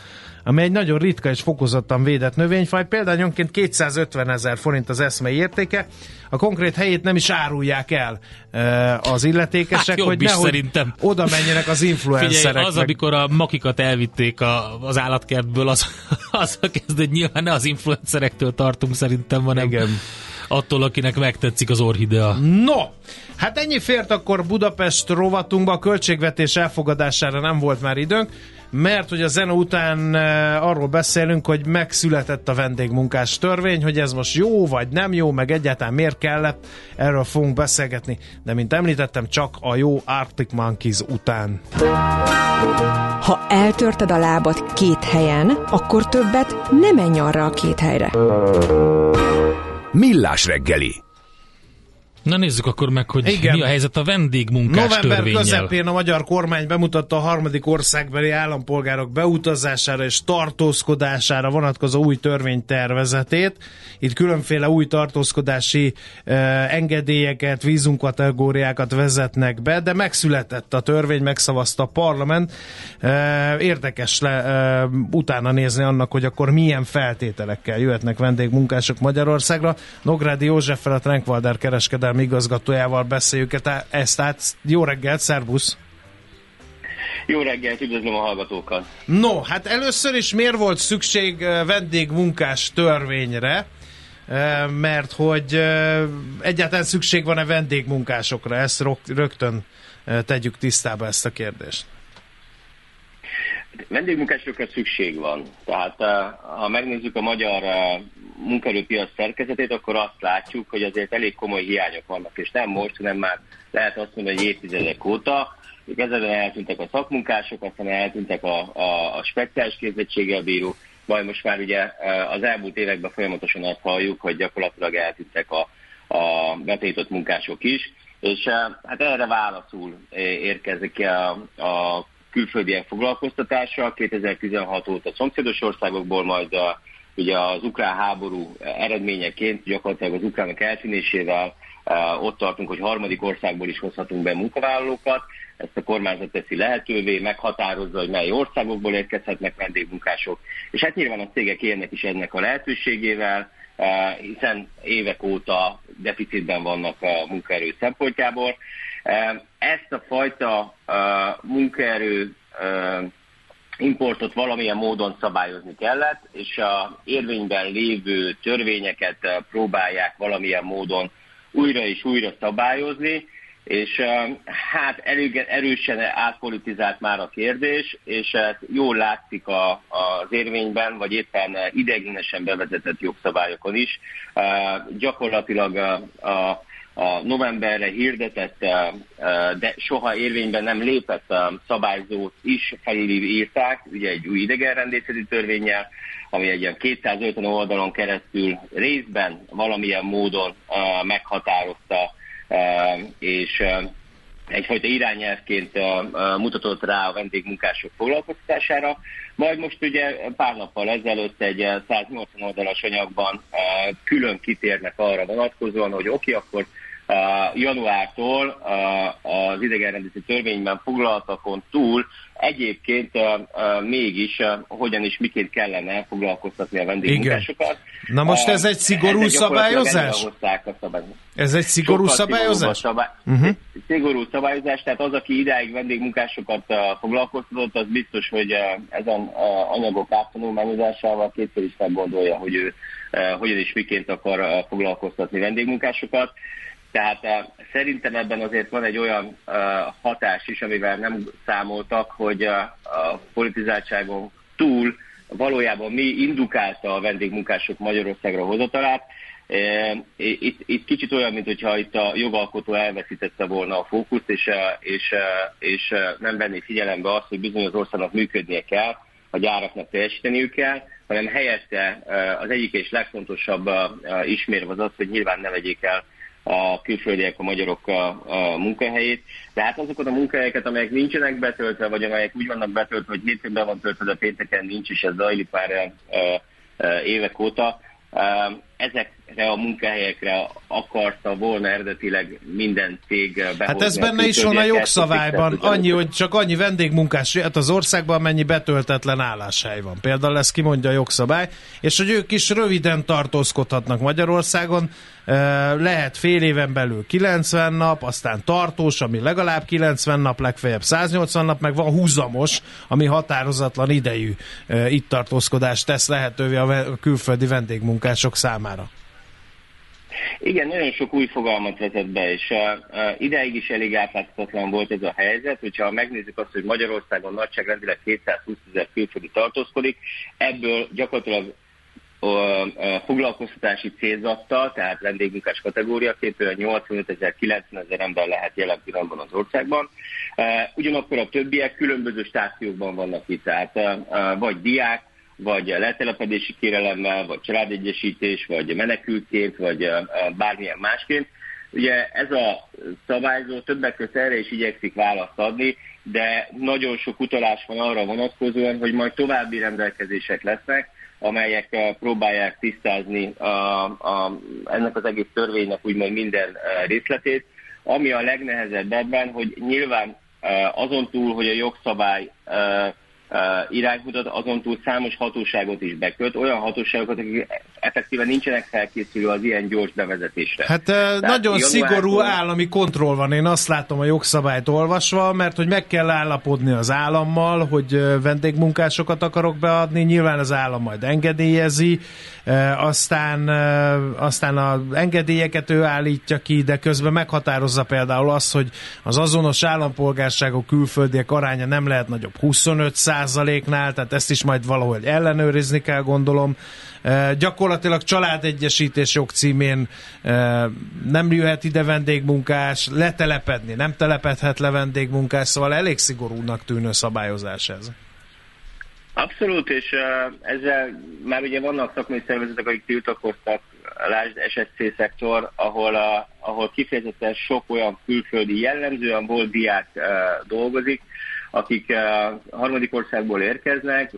ami egy nagyon ritka és fokozottan védett növényfaj, példányonként 250 ezer forint az eszmei értéke, a konkrét helyét nem is árulják el e, az illetékesek, hát hogy nehogy szerintem. oda menjenek az influencerek. Figyelj, az, meg... amikor a makikat elvitték a, az állatkertből, az, az kezd, hogy nyilván ne az influencerektől tartunk szerintem, hanem Igen. attól, akinek megtetszik az orhidea. No, hát ennyi fért akkor Budapest rovatunkba, a költségvetés elfogadására nem volt már időnk mert hogy a zene után eh, arról beszélünk, hogy megszületett a vendégmunkás törvény, hogy ez most jó vagy nem jó, meg egyáltalán miért kellett, erről fogunk beszélgetni, de mint említettem, csak a jó Arctic Monkeys után. Ha eltörted a lábad két helyen, akkor többet nem menj arra a két helyre. Millás reggeli Na nézzük akkor meg, hogy Igen. mi a helyzet a vendégmunkás November törvényel. közepén a magyar kormány bemutatta a harmadik országbeli állampolgárok beutazására és tartózkodására vonatkozó új törvénytervezetét. Itt különféle új tartózkodási eh, engedélyeket, vízumkategóriákat vezetnek be, de megszületett a törvény, megszavazta a parlament. Eh, érdekes le, eh, utána nézni annak, hogy akkor milyen feltételekkel jöhetnek vendégmunkások Magyarországra. Nográdi Józseffel, a Trankwalder kereskedelmi igazgatójával beszéljük ezt át. Jó reggelt, szervusz! Jó reggelt, üdvözlöm a hallgatókat! No, hát először is miért volt szükség vendégmunkás törvényre? Mert hogy egyáltalán szükség van-e vendégmunkásokra? Ezt rögtön tegyük tisztába ezt a kérdést. Vendégmunkásokra szükség van. Tehát eh, ha megnézzük a magyar eh, munkaerőpiac szerkezetét, akkor azt látjuk, hogy azért elég komoly hiányok vannak, és nem most, hanem már lehet azt mondani, hogy évtizedek óta. Kezdetben eltűntek a szakmunkások, aztán eltűntek a, a, a speciális képzettséggel bíró, majd most már ugye eh, az elmúlt években folyamatosan azt halljuk, hogy gyakorlatilag eltűntek a, a betétott munkások is, és hát erre válaszul érkezik a, a külföldiek foglalkoztatása 2016 óta szomszédos országokból, majd a, ugye az ukrán háború eredményeként gyakorlatilag az ukránok eltűnésével eh, ott tartunk, hogy harmadik országból is hozhatunk be munkavállalókat. Ezt a kormányzat teszi lehetővé, meghatározza, hogy mely országokból érkezhetnek vendégmunkások. És hát nyilván a cégek élnek is ennek a lehetőségével, eh, hiszen évek óta deficitben vannak a munkaerő szempontjából. Ezt a fajta eh, munkaerő eh, importot valamilyen módon szabályozni kellett, és a érvényben lévő törvényeket eh, próbálják valamilyen módon újra és újra szabályozni, és eh, hát elég erősen átpolitizált már a kérdés, és eh, jól látszik a, az érvényben, vagy éppen ideiglenesen bevezetett jogszabályokon is. Eh, Gyakorlatilag a, a a novemberre hirdetett, eh, de soha érvényben nem lépett szabályzót is felírták, ugye egy új idegenrendészeti törvényel, ami egy ilyen 250 oldalon keresztül részben valamilyen módon eh, meghatározta, eh, és egyfajta irányelvként mutatott rá a vendégmunkások foglalkoztatására. Majd most ugye pár nappal ezelőtt egy uh, 180 oldalas anyagban külön kitérnek arra vonatkozóan, hogy oké, okay, akkor januártól az idegenrendési törvényben foglaltakon túl egyébként mégis hogyan és miként kellene foglalkoztatni a vendégmunkásokat. Na most ez egy szigorú gyakorlatilag szabályozás? Ez egy szigorú Sokkal szabályozás? Szabály... Uh-huh. Szigorú szabályozás, tehát az, aki idáig vendégmunkásokat foglalkoztatott, az biztos, hogy ezen anyagok áttanulmányozásával kétszer is meggondolja, hogy ő hogyan és miként akar foglalkoztatni vendégmunkásokat. Tehát uh, szerintem ebben azért van egy olyan uh, hatás is, amivel nem számoltak, hogy uh, a politizáltságon túl valójában mi indukálta a vendégmunkások Magyarországra hozatalát. E, Itt, itt kicsit olyan, mintha itt a jogalkotó elveszítette volna a fókuszt, és, és, és nem venné figyelembe azt, hogy bizony az országnak működnie kell, a gyáraknak teljesíteniük kell, hanem helyette az egyik és legfontosabb ismérv az az, hogy nyilván ne vegyék el a külföldiek, a magyarok a, a munkahelyét. De hát azokat a munkahelyeket, amelyek nincsenek betöltve, vagy amelyek úgy vannak betöltve, hogy hétfőn be van töltve, de pénteken nincs, és ez zajlik már évek óta, ezekre a munkahelyekre akarta volna eredetileg minden cég behozni. Hát ez benne is van a jogszabályban, annyi, hogy csak annyi vendégmunkás jöhet az országban, mennyi betöltetlen álláshely van. Például ezt kimondja a jogszabály, és hogy ők is röviden tartózkodhatnak Magyarországon, lehet fél éven belül 90 nap, aztán tartós, ami legalább 90 nap, legfeljebb 180 nap, meg van húzamos, ami határozatlan idejű itt tartózkodást tesz lehetővé a külföldi vendégmunkások számára. Igen, nagyon sok új fogalmat vezet be, és uh, uh, ideig is elég átláthatatlan volt ez a helyzet, hogyha megnézzük azt, hogy Magyarországon nagyságrendileg 220 ezer külföldi tartózkodik, ebből gyakorlatilag foglalkoztatási célzattal, tehát vendégmunkás kategóriaként 85 ezer, 90 ezer ember lehet jelen pillanatban az országban. Ugyanakkor a többiek különböző stációkban vannak itt, tehát vagy diák, vagy letelepedési kérelemmel, vagy családegyesítés, vagy menekültként, vagy bármilyen másként. Ugye ez a szabályzó többek között erre is igyekszik választ adni, de nagyon sok utalás van arra vonatkozóan, hogy majd további rendelkezések lesznek, amelyek próbálják tisztázni a, a, ennek az egész törvénynek úgymond minden részletét. Ami a legnehezebb ebben, hogy nyilván azon túl, hogy a jogszabály iránymutat, azon túl számos hatóságot is beköt, olyan hatóságokat, akik effektíven nincsenek felkészülő az ilyen gyors bevezetésre. Hát Tehát nagyon szigorú állami kontroll van, én azt látom a jogszabályt olvasva, mert hogy meg kell állapodni az állammal, hogy vendégmunkásokat akarok beadni, nyilván az állam majd engedélyezi, aztán, aztán az engedélyeket ő állítja ki, de közben meghatározza például azt, hogy az azonos állampolgárságok külföldiek aránya nem lehet nagyobb 25 százaléknál, tehát ezt is majd valahogy ellenőrizni kell, gondolom. Gyakorlatilag családegyesítés jogcímén nem jöhet ide vendégmunkás, letelepedni nem telepedhet le vendégmunkás, szóval elég szigorúnak tűnő szabályozás ez. Abszolút, és uh, ezzel már ugye vannak szakmai szervezetek, akik tiltakoztak, lásd SSC szektor, ahol, a, ahol kifejezetten sok olyan külföldi jellemzően volt diák uh, dolgozik, akik uh, harmadik országból érkeznek,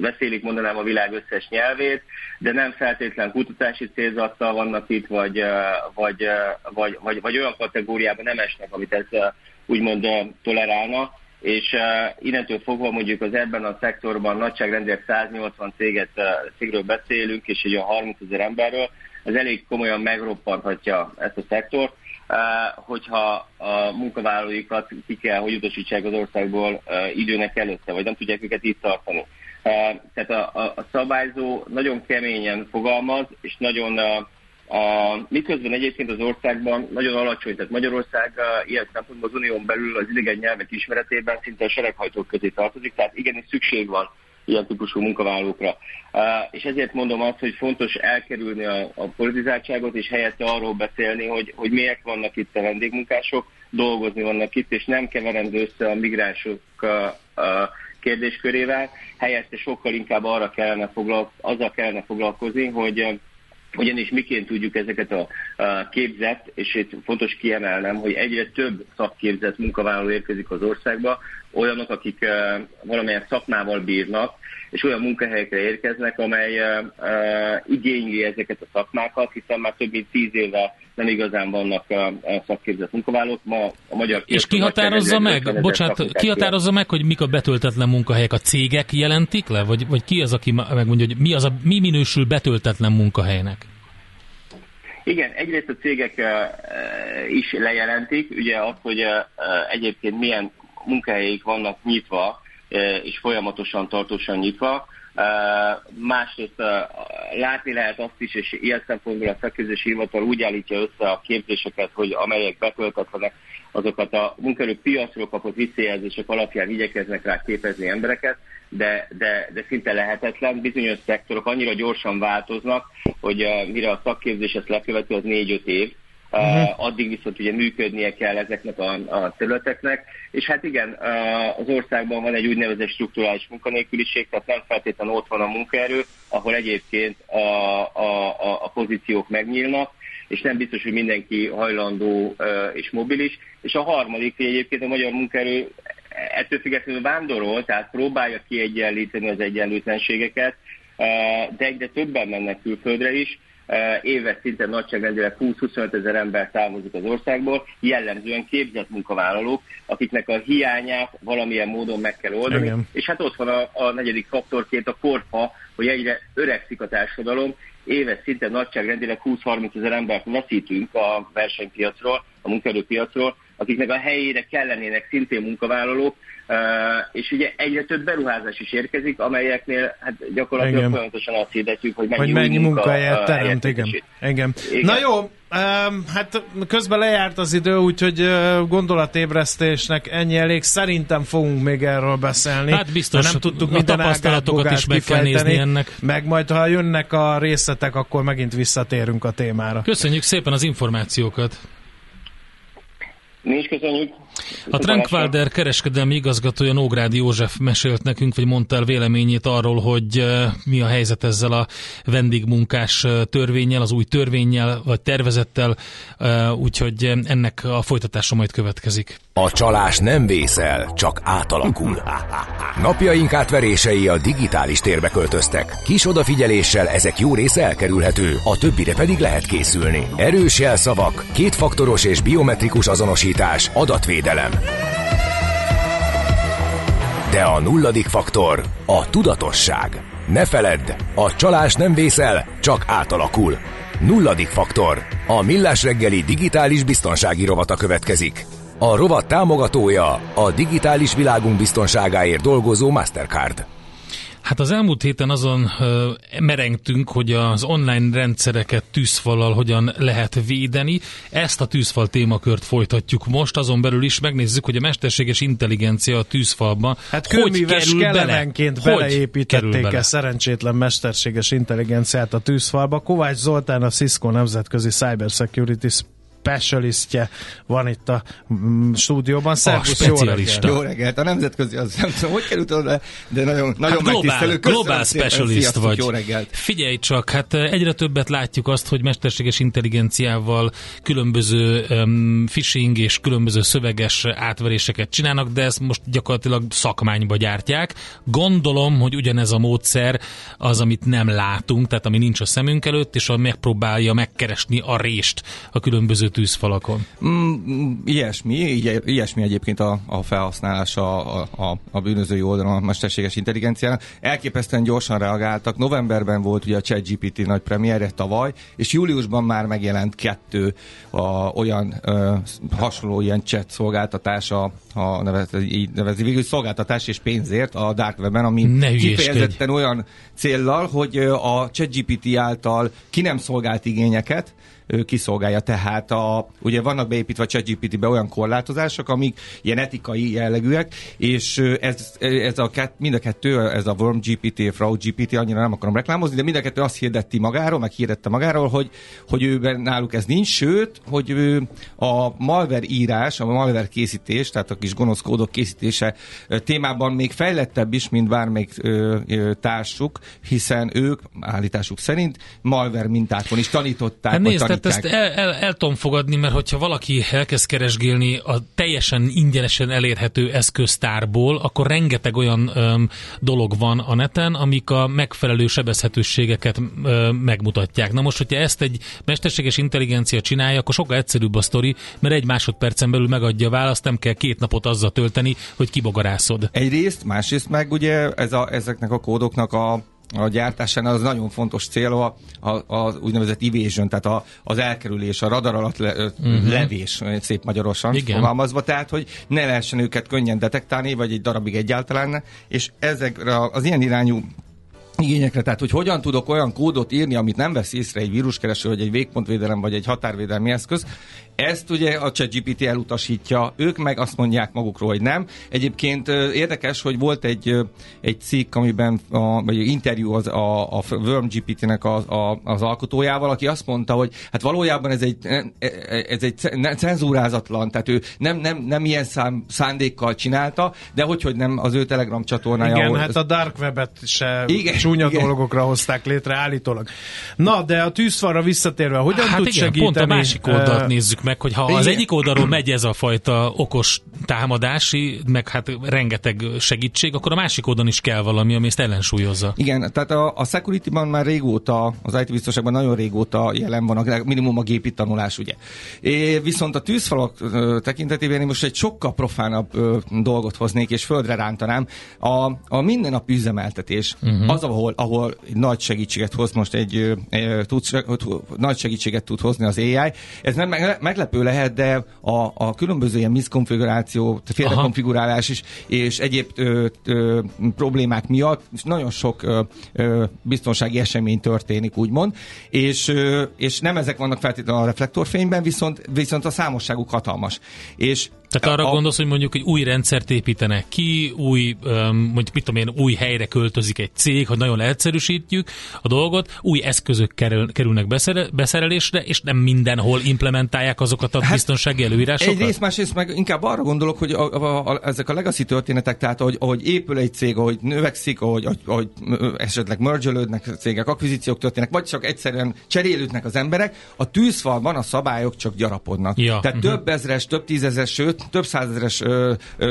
beszélik mondanám a világ összes nyelvét, de nem feltétlen kutatási célzattal vannak itt, vagy, uh, vagy, uh, vagy, vagy, vagy olyan kategóriában nem esnek, amit ez uh, úgymond uh, tolerálna és uh, innentől fogva mondjuk az ebben a szektorban nagyságrendileg 180 céget, uh, cégről beszélünk, és egy olyan 30 ezer emberről, ez elég komolyan megroppanthatja ezt a szektort, uh, hogyha a munkavállalóikat ki kell, hogy utasítsák az országból uh, időnek előtte, vagy nem tudják őket itt tartani. Uh, tehát a, a, a szabályzó nagyon keményen fogalmaz, és nagyon uh, a, miközben egyébként az országban nagyon alacsony, tehát Magyarország uh, ilyen szempontból az unión belül az idegen nyelvek ismeretében szinte a sereghajtók közé tartozik, tehát igenis szükség van ilyen típusú munkavállalókra. Uh, és ezért mondom azt, hogy fontos elkerülni a, a politizáltságot, és helyette arról beszélni, hogy, hogy miért vannak itt a vendégmunkások, dolgozni vannak itt, és nem keverendő össze a migránsok uh, uh, kérdéskörével, helyette sokkal inkább arra kellene foglalko- azzal kellene foglalkozni, hogy ugyanis miként tudjuk ezeket a, képzett, és itt fontos kiemelnem, hogy egyre több szakképzett munkavállaló érkezik az országba, olyanok, akik valamilyen szakmával bírnak, és olyan munkahelyekre érkeznek, amely igényli ezeket a szakmákat, hiszen már több mint tíz éve nem igazán vannak szakképzett munkavállalók. Ma a magyar és ki határozza meg, bocsánat, ki határozza meg, hogy mik a betöltetlen munkahelyek? A cégek jelentik le? Vagy, vagy ki az, aki megmondja, hogy mi, az a, mi minősül betöltetlen munkahelynek? Igen, egyrészt a cégek is lejelentik, ugye azt, hogy egyébként milyen munkahelyeik vannak nyitva, és folyamatosan, tartósan nyitva. Másrészt látni lehet azt is, és ilyen szempontból a szakképzési hivatal úgy állítja össze a képzéseket, hogy amelyek betöltetlenek, azokat a munkerőpiacról kapott visszajelzések alapján igyekeznek rá képezni embereket, de, de, de szinte lehetetlen. Bizonyos szektorok annyira gyorsan változnak, hogy mire a szakképzés ezt leköveti, az 4-5 év. Uh, addig viszont ugye működnie kell ezeknek a, a területeknek, és hát igen, az országban van egy úgynevezett strukturális munkanélküliség, tehát nem feltétlenül ott van a munkaerő, ahol egyébként a, a, a, a pozíciók megnyílnak, és nem biztos, hogy mindenki hajlandó és mobilis. És a harmadik, hogy egyébként a magyar munkaerő ettől függetlenül vándorol, tehát próbálja kiegyenlíteni az egyenlőtlenségeket, de egyre többen mennek külföldre is, éves szinten nagyságrendileg 20-25 ezer ember távozik az országból, jellemzően képzett munkavállalók, akiknek a hiányát valamilyen módon meg kell oldani. Igen. És hát ott van a, a negyedik faktorként a korfa, hogy egyre öregszik a társadalom, éves szinten nagyságrendileg 20-30 ezer embert veszítünk a versenypiacról, a munkaerőpiacról, akiknek a helyére kellenének szintén munkavállalók, és ugye egyre több beruházás is érkezik, amelyeknél hát gyakorlatilag igen. folyamatosan azt hirdetjük, hogy mennyi, hogy mennyi munka, munkahelyet teremt, igen. igen. igen. Na jó, um, hát közben lejárt az idő, úgyhogy uh, gondolatébresztésnek ennyi elég. Szerintem fogunk még erről beszélni. Hát biztos, nem tudtuk minden tapasztalatokat is meg kell nézni ennek. Meg majd, ha jönnek a részletek, akkor megint visszatérünk a témára. Köszönjük szépen az információkat! Mi is köszönjük. A Trankwalder kereskedelmi igazgatója Nógrádi József mesélt nekünk, vagy mondta el véleményét arról, hogy eh, mi a helyzet ezzel a vendégmunkás eh, törvényel, az új törvényel, vagy tervezettel, eh, úgyhogy ennek a folytatása majd következik. A csalás nem vészel, csak átalakul. Napjaink átverései a digitális térbe költöztek. Kis odafigyeléssel ezek jó része elkerülhető, a többire pedig lehet készülni. Erős jelszavak, kétfaktoros és biometrikus azonosítás, adatvédelem. De a nulladik faktor a tudatosság. Ne feledd, a csalás nem vészel, csak átalakul. Nulladik faktor. A Millás reggeli digitális biztonsági rovata következik. A rovat támogatója a digitális világunk biztonságáért dolgozó Mastercard. Hát az elmúlt héten azon merengtünk, hogy az online rendszereket tűzfallal hogyan lehet védeni. Ezt a tűzfal témakört folytatjuk most, azon belül is megnézzük, hogy a mesterséges intelligencia a tűzfalba Hát hogy kerül bele. kelemenként kerül beleépítették bele? szerencsétlen mesterséges intelligenciát a tűzfalba. Kovács Zoltán, a Cisco nemzetközi cybersecurity specialistje van itt a mm, stúdióban. Szervusz, jó specialista. reggelt! Jó reggelt, a nemzetközi, az nem tudom, hogy került oda, de nagyon, nagyon Hát globál, megtisztelő. Globál szépen, specialist vagy. Jó reggelt. Figyelj csak, hát egyre többet látjuk azt, hogy mesterséges intelligenciával különböző um, phishing és különböző szöveges átveréseket csinálnak, de ezt most gyakorlatilag szakmányba gyártják. Gondolom, hogy ugyanez a módszer az, amit nem látunk, tehát ami nincs a szemünk előtt, és a megpróbálja megkeresni a rést a különböző tűzfalakon. Mm, mm, ilyesmi, így, ilyesmi egyébként a, a felhasználása a, a, a bűnözői oldalon a mesterséges intelligenciának. Elképesztően gyorsan reagáltak. Novemberben volt ugye a ChatGPT nagy premierje tavaly, és júliusban már megjelent kettő a, olyan ö, hasonló ilyen chat szolgáltatás, a, nevez, így nevezi, végül szolgáltatás és pénzért a Dark Web-en, ami Ne kifejezetten olyan céllal, hogy a ChatGPT által ki nem szolgált igényeket, ő kiszolgálja. Tehát a, ugye vannak beépítve a ChatGPT-be olyan korlátozások, amik ilyen etikai jellegűek, és ez, ez a mind a kettő, ez a Worm GPT, Frau GPT, annyira nem akarom reklámozni, de mind a kettő azt hirdetti magáról, meg hirdette magáról, hogy, hogy őben náluk ez nincs, sőt, hogy ő a malware írás, a malware készítés, tehát a kis gonosz kódok készítése témában még fejlettebb is, mint bármelyik társuk, hiszen ők állításuk szerint malware mintákon is tanították, Hát nézd, tehát ezt el, el, el tudom fogadni, mert hogyha valaki elkezd keresgélni a teljesen ingyenesen elérhető eszköztárból, akkor rengeteg olyan öm, dolog van a neten, amik a megfelelő sebezhetőségeket ö, megmutatják. Na most, hogyha ezt egy mesterséges intelligencia csinálja, akkor sokkal egyszerűbb a sztori, mert egy másodpercen belül megadja a választ, nem kell két napot azzal tölteni, hogy kibogarászod. Egyrészt, másrészt meg ugye ez a, ezeknek a kódoknak a a gyártásán az nagyon fontos cél a, a, a úgynevezett evasion, tehát a, az elkerülés, a radar alatt le, uh-huh. levés, szép magyarosan Igen. fogalmazva, tehát hogy ne lehessen őket könnyen detektálni, vagy egy darabig egyáltalán ne, és ezekre az ilyen irányú igényekre, tehát hogy hogyan tudok olyan kódot írni, amit nem vesz észre egy víruskereső, vagy egy végpontvédelem, vagy egy határvédelmi eszköz, ezt ugye a ChatGPT elutasítja, ők meg azt mondják magukról, hogy nem. Egyébként érdekes, hogy volt egy, egy cikk, amiben, a, vagy egy interjú az, a, a Worm GPT-nek az, a, az alkotójával, aki azt mondta, hogy hát valójában ez egy, ez egy ce- cenzúrázatlan, tehát ő nem, nem, nem ilyen szám, szándékkal csinálta, de hogy, hogy nem az ő Telegram csatornája. Igen, ahol- hát a Dark Web-et se Igen, csúnya igen. dolgokra hozták létre állítólag. Na, de a tűzfalra visszatérve, hogyan Hát tud igen, segíteni? pont a másik oldalt nézzük meg, hogy ha az igen. egyik oldalról megy ez a fajta okos támadási, meg hát rengeteg segítség, akkor a másik oldalon is kell valami, ami ezt ellensúlyozza. Igen, tehát a, a security-ban már régóta, az IT biztonságban nagyon régóta jelen van a minimum a gépi tanulás, ugye. É, viszont a tűzfalak tekintetében én most egy sokkal profánabb ö, dolgot hoznék, és földre rántanám. A, a mindennapi üzemeltetés, uh-huh. az, ahol, ahol nagy segítséget hoz most egy, ö, ö, tud, nagy segítséget tud hozni az AI. Ez nem meg- meglepő lehet, de a, a különböző ilyen miszkonfiguráció, félrekonfigurálás is, és egyéb ö, ö, problémák miatt nagyon sok ö, ö, biztonsági esemény történik, úgymond, és, ö, és nem ezek vannak feltétlenül a reflektorfényben, viszont, viszont a számosságuk hatalmas. És Tehát arra A- gondolsz, hogy mondjuk egy új rendszert építenek ki, új, mondjuk mit tudom én, új helyre költözik egy cég, hogy nagyon leegyszerűsítjük a dolgot, új eszközök kerül, kerülnek beszere, beszerelésre, és nem mindenhol implementálják azokat a biztonsági előírásokat? Egyrészt, másrészt meg inkább arra gondolok, hogy a, a, a, ezek a legacy történetek, tehát ahogy, ahogy épül egy cég, ahogy növekszik, ahogy, ahogy, ahogy esetleg mergelődnek cégek, akvizíciók történnek, vagy csak egyszerűen cserélődnek az emberek, a tűzfalban a szabályok csak gyarapodnak. Ja, tehát mhm. több ezres, több tízezres, sőt, több százezres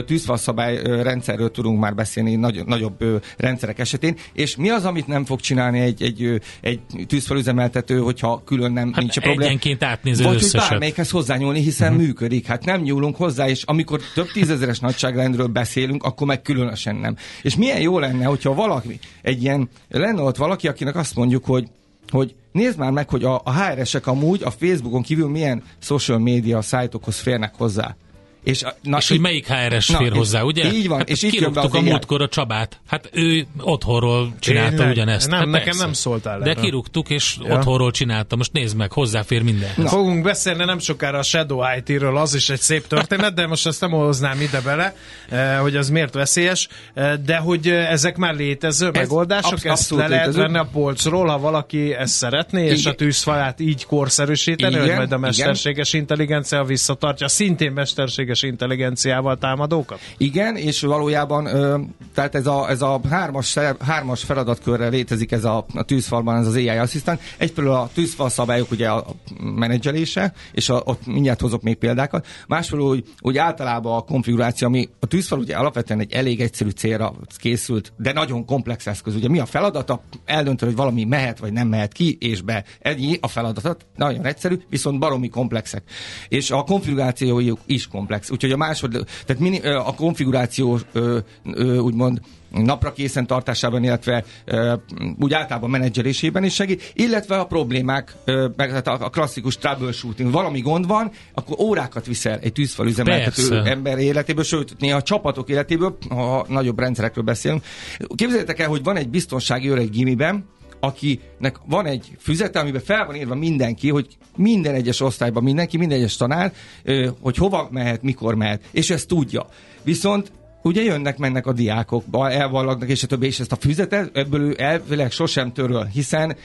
tűzfalszabály rendszerről tudunk már beszélni nagy, nagyobb rendszerek esetén, és mi az, amit nem fog csinálni egy, egy, egy tűzfalüzemeltető, hogyha külön nem Hát nincs a probléma? egyenként átnézi Vagy hogy összeset. bármelyikhez hozzányúlni, hiszen uh-huh. működik. Hát nem nyúlunk hozzá, és amikor több tízezeres nagyságrendről beszélünk, akkor meg különösen nem. És milyen jó lenne, hogyha valaki, egy ilyen, lenne ott valaki, akinek azt mondjuk, hogy hogy nézd már meg, hogy a, a HR-esek amúgy a Facebookon kívül milyen social media szájtokhoz férnek hozzá. És, a- na, és hogy melyik HRS na, fér hozzá, ugye? Így van, hát és itt jön be a AI. múltkor a Csabát. Hát ő otthonról csinálta Tényleg? ugyanezt. Nem, hát nekem persze. nem szóltál De erről. kirúgtuk, és Ja. otthonról csinálta. Most nézd meg, hozzáfér minden. Na. Fogunk beszélni nem sokára a Shadow IT-ről, az is egy szép történet, de most ezt nem hoznám ide bele, eh, hogy az miért veszélyes, eh, de hogy eh, Ez ezek már létező absz- megoldások, ezt abszolút le lehet létező. venni a polcról, ha valaki ezt szeretné, és Igen. a tűzfalát így korszerűsíteni, Igen, hogy majd a igen. mesterséges intelligencia visszatartja szintén mesterséges intelligenciával támadókat? Igen, és valójában tehát ez a, ez a hármas, hármas feladatkörre létezik ez a, a tűzfalban, ez az AI Assistant. Egyfelől a tűzfal szabályok ugye a, menedzselése, és a, ott mindjárt hozok még példákat. Másfelől úgy, úgy általában a konfiguráció, ami a tűzfal ugye alapvetően egy elég egyszerű célra készült, de nagyon komplex eszköz. Ugye mi a feladata? Eldöntő, hogy valami mehet vagy nem mehet ki és be. Ennyi a feladatot, nagyon egyszerű, viszont baromi komplexek. És a konfigurációjuk is komplex. Úgyhogy a másod, tehát mini, a konfiguráció úgymond napra készen tartásában, illetve úgy általában menedzselésében is segít, illetve a problémák, ö, meg hát a, klasszikus troubleshooting, valami gond van, akkor órákat viszel egy tűzfalüzemeltető ember életéből, sőt, néha a csapatok életéből, ha nagyobb rendszerekről beszélünk. Képzeljétek el, hogy van egy biztonsági öreg gimiben, akinek van egy füzete, amiben fel van írva mindenki, hogy minden egyes osztályban mindenki, minden egyes tanár, hogy hova mehet, mikor mehet, és ezt tudja. Viszont ugye jönnek, mennek a diákok, elvallagnak, és a többi, és ezt a füzetet ebből elvileg sosem töröl, hiszen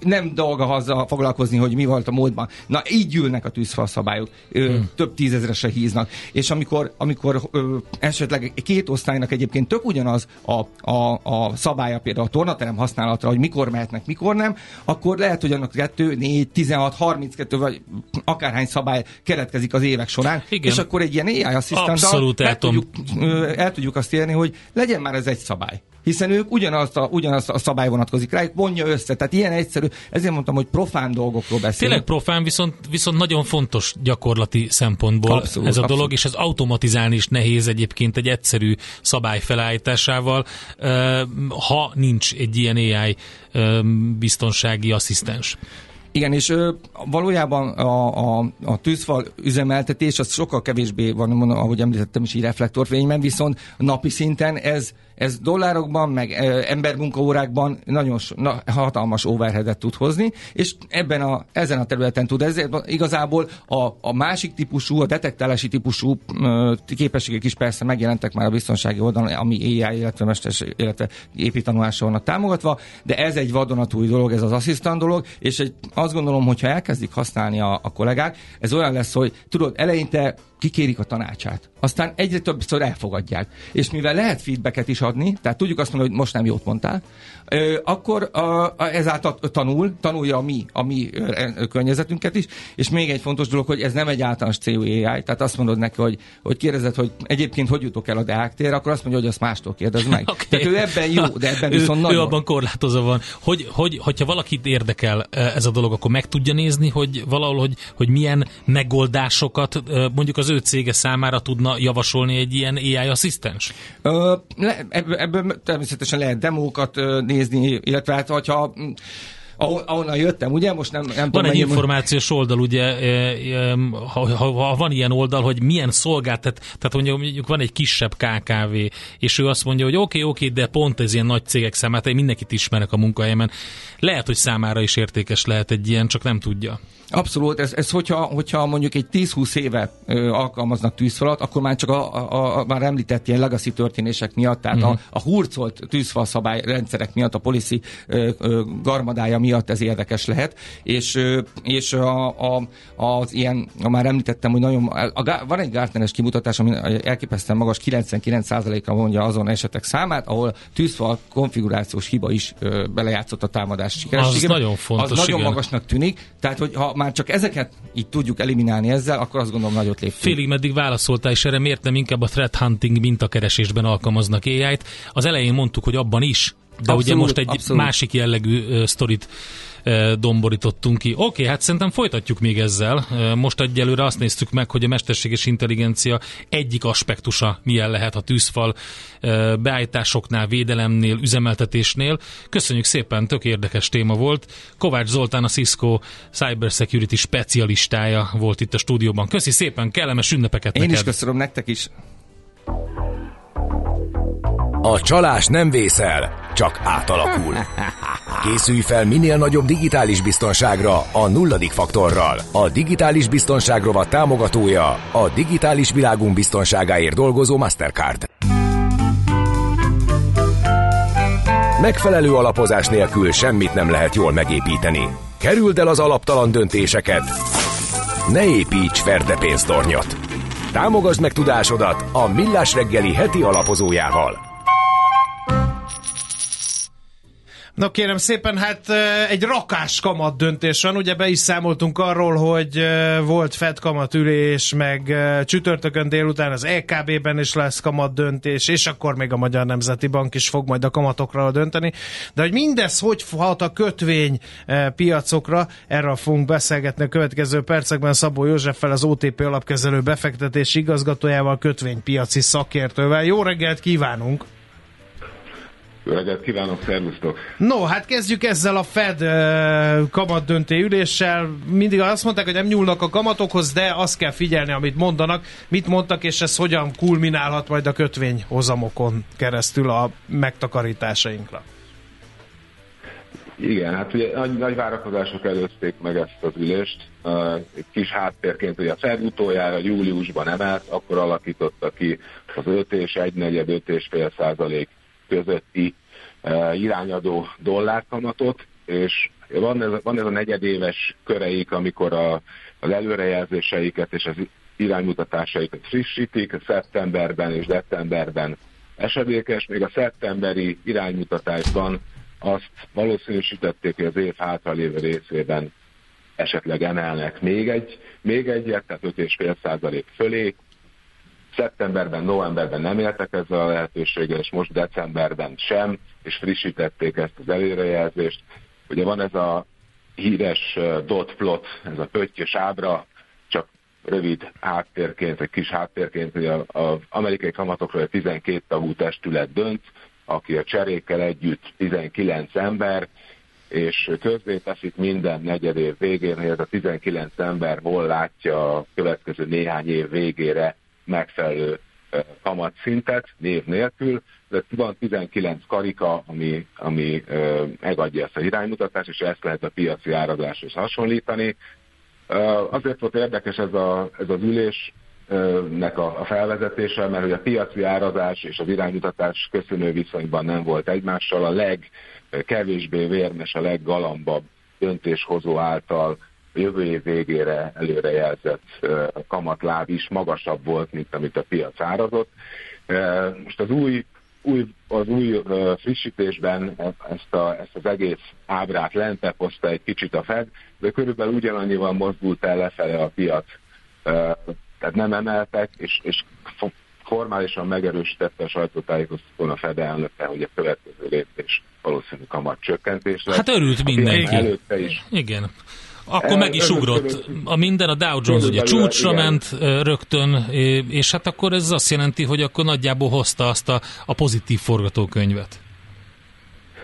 nem dolga azzal foglalkozni, hogy mi volt a módban. Na, így ülnek a tűzfal szabályok. Ö, hmm. Több tízezresre híznak. És amikor, amikor ö, esetleg két osztálynak egyébként tök ugyanaz a, a, a szabálya például a tornaterem használatra, hogy mikor mehetnek, mikor nem, akkor lehet, hogy annak 2, 4, 16, 32 vagy akárhány szabály keletkezik az évek során. Igen. És akkor egy ilyen AI asszisztanttal Abszolút el tudom. El tudjuk azt érni, hogy legyen már ez egy szabály. Hiszen ők ugyanazt a, ugyanazt a szabály vonatkozik rájuk, vonja össze. Tehát ilyen egyszerű, ezért mondtam, hogy profán dolgokról beszélünk. Tényleg profán, viszont, viszont nagyon fontos gyakorlati szempontból Abszolút, ez a dolog, abszolút. és ez automatizálni is nehéz egyébként egy egyszerű szabály felállításával, ha nincs egy ilyen AI biztonsági asszisztens. Igen, és ö, valójában a, a, a tűzfal üzemeltetés az sokkal kevésbé van, mondom, ahogy említettem is így reflektorfényben, viszont napi szinten ez, ez dollárokban, meg embermunkaórákban nagyon so- na, hatalmas overheadet tud hozni, és ebben a, ezen a területen tud. Ezért igazából a, a másik típusú, a detektálási típusú képességek is persze megjelentek már a biztonsági oldalon, ami AI, illetve mesters, illetve gépi vannak támogatva, de ez egy vadonatúj dolog, ez az asszisztant dolog, és egy, azt gondolom, hogyha elkezdik használni a, a kollégák, ez olyan lesz, hogy tudod, eleinte kikérik a tanácsát, aztán egyre többször elfogadják. És mivel lehet feedbacket is adni, tehát tudjuk azt mondani, hogy most nem jót mondtál, akkor ezáltal tanul, tanulja a mi, a mi ö, környezetünket is, és még egy fontos dolog, hogy ez nem egy általános célú AI, tehát azt mondod neki, hogy, hogy kérdezed, hogy egyébként hogy jutok el a Deák térre, akkor azt mondja, hogy azt mástól kérdezd meg. Oké. Tehát ő ebben jó, de ebben ő, viszont ő nagyon... abban korlátozva van. Hogy, hogy, hogyha valakit érdekel eh, ez a dolog, akkor meg tudja nézni, hogy valahol, hogy, hogy milyen megoldásokat eh, mondjuk az ő cége számára tudna javasolni egy ilyen AI asszisztens? Ebből, természetesen lehet demókat nézni, illetve hát, hogyha ahol, ahonnan jöttem, ugye? Most nem, nem Van tudom, egy mennyi- információs oldal, ugye, e, e, ha, ha, ha van ilyen oldal, hogy milyen szolgáltat, tehát mondjuk, mondjuk van egy kisebb KKV, és ő azt mondja, hogy oké, okay, oké, okay, de pont ez ilyen nagy cégek számát, én mindenkit ismerek a munkahelyemen. Lehet, hogy számára is értékes lehet egy ilyen, csak nem tudja. Abszolút, ez, ez hogyha, hogyha mondjuk egy 10-20 éve ö, alkalmaznak tűzfalat, akkor már csak a, a, a már említett ilyen legacy történések miatt, tehát uh-huh. a, a hurcolt tűzfal szabály rendszerek miatt, a policy ö, ö, garmadája miatt ez érdekes lehet, és, és a, a, az ilyen, már említettem, hogy nagyon, a, van egy Gartneres kimutatás, ami elképesztően magas, 99%-a mondja azon esetek számát, ahol tűzfal konfigurációs hiba is ö, belejátszott a támadás sikerességében. nagyon fontos, Az nagyon igen. magasnak tűnik, tehát hogy ha már csak ezeket így tudjuk eliminálni ezzel, akkor azt gondolom nagyot léptünk. Félig meddig válaszoltál is erre, miért nem inkább a threat hunting mintakeresésben alkalmaznak AI-t. Az elején mondtuk, hogy abban is, de Abszolút, ugye most egy abszolút. másik jellegű ö, sztorit domborítottunk ki. Oké, okay, hát szerintem folytatjuk még ezzel. Most egyelőre azt néztük meg, hogy a mesterséges intelligencia egyik aspektusa milyen lehet a tűzfal ö, beállításoknál, védelemnél, üzemeltetésnél. Köszönjük szépen, tök érdekes téma volt. Kovács Zoltán, a Cisco Cybersecurity specialistája volt itt a stúdióban. Köszi szépen, kellemes ünnepeket Én neked. is köszönöm nektek is. A csalás nem vészel, csak átalakul. Készülj fel minél nagyobb digitális biztonságra a nulladik faktorral. A digitális biztonság rovat támogatója a digitális világunk biztonságáért dolgozó Mastercard. Megfelelő alapozás nélkül semmit nem lehet jól megépíteni. Kerüld el az alaptalan döntéseket. Ne építs ferde pénztornyot. Támogasd meg tudásodat a Millás reggeli heti alapozójával. Na kérem szépen, hát egy rakás kamat döntés van, ugye be is számoltunk arról, hogy volt Fed kamatülés, meg csütörtökön délután az EKB-ben is lesz kamat döntés, és akkor még a Magyar Nemzeti Bank is fog majd a kamatokról dönteni. De hogy mindez hogy hat a kötvény piacokra, erről fogunk beszélgetni a következő percekben Szabó Józseffel, az OTP alapkezelő befektetési igazgatójával, kötvénypiaci szakértővel. Jó reggelt kívánunk! Jó reggelt kívánok, szervusztok! No, hát kezdjük ezzel a Fed uh, kamatdönté üléssel. Mindig azt mondták, hogy nem nyúlnak a kamatokhoz, de azt kell figyelni, amit mondanak. Mit mondtak, és ez hogyan kulminálhat majd a kötvényhozamokon keresztül a megtakarításainkra. Igen, hát ugye nagy, nagy várakozások előzték meg ezt az ülést. Uh, kis háttérként, hogy a Fed utoljára júliusban emelt, akkor alakította ki az 5 és 1 negyed 5 és fél százalék közötti irányadó dollárkamatot, és van ez, van ez a negyedéves köreik, amikor a, az előrejelzéseiket és az iránymutatásaikat frissítik, szeptemberben és decemberben esedékes, még a szeptemberi iránymutatásban azt valószínűsítették, hogy az év hátralévő részében esetleg emelnek még egy, még egyet, tehát 5,5 százalék fölé. Szeptemberben, novemberben nem éltek ezzel a lehetőséggel, és most decemberben sem, és frissítették ezt az előrejelzést. Ugye van ez a híres dot plot, ez a pöttyös ábra, csak rövid háttérként, egy kis háttérként, hogy az amerikai kamatokról egy 12 tagú testület dönt, aki a cserékkel együtt 19 ember, és közzé teszik minden negyed év végén, hogy ez a 19 ember hol látja a következő néhány év végére megfelelő kamatszintet név nélkül, de van 19 karika, ami, ami megadja ezt a iránymutatást, és ezt lehet a piaci árazáshoz hasonlítani. Ö, azért volt érdekes ez, a, ez az ülés, nek a, a felvezetése, mert hogy a piaci árazás és az iránymutatás köszönő viszonyban nem volt egymással, a legkevésbé vérmes, a leggalambabb döntéshozó által jövő év végére előrejelzett kamatláb is magasabb volt, mint amit a piac árazott. Most az új, új, az új frissítésben ezt, a, ezt az egész ábrát lentebb hozta egy kicsit a Fed, de körülbelül ugyanannyival mozdult el lefele a piac tehát nem emeltek, és, és formálisan megerősítette a sajtótájékoztatón a Fed elnöke, hogy a következő lépés valószínű kamat csökkentés lesz. Hát örült mindenki. Előtte is. Igen. Akkor meg is ugrott. A minden, a Dow Jones ugye csúcsra ment rögtön, és hát akkor ez azt jelenti, hogy akkor nagyjából hozta azt a, a pozitív forgatókönyvet.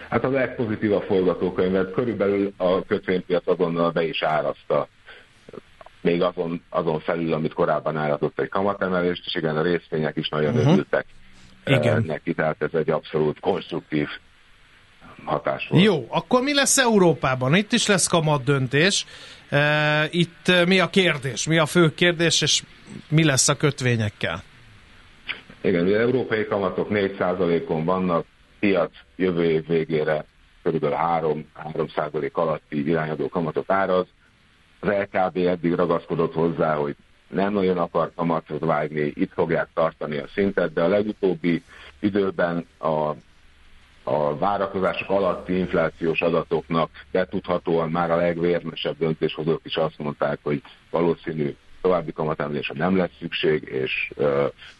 Hát a legpozitívabb forgatókönyvet körülbelül a kötvénypiac azonnal be is árazta még azon, azon felül, amit korábban árazott egy kamatemelést, és igen, a részvények is nagyon uh-huh. örültek igen. neki, tehát ez egy abszolút konstruktív hatás volt. Jó, akkor mi lesz Európában? Itt is lesz kamat döntés. Itt mi a kérdés? Mi a fő kérdés, és mi lesz a kötvényekkel? Igen, ugye európai kamatok 4%-on vannak, piac jövő év végére kb. 3, 3% alatti irányadó kamatot áraz. Az LKB eddig ragaszkodott hozzá, hogy nem nagyon akar kamatot vágni, itt fogják tartani a szintet, de a legutóbbi időben a, a várakozások alatti inflációs adatoknak betudhatóan már a legvérmesebb döntéshozók is azt mondták, hogy valószínű további kamatemelésre nem lesz szükség, és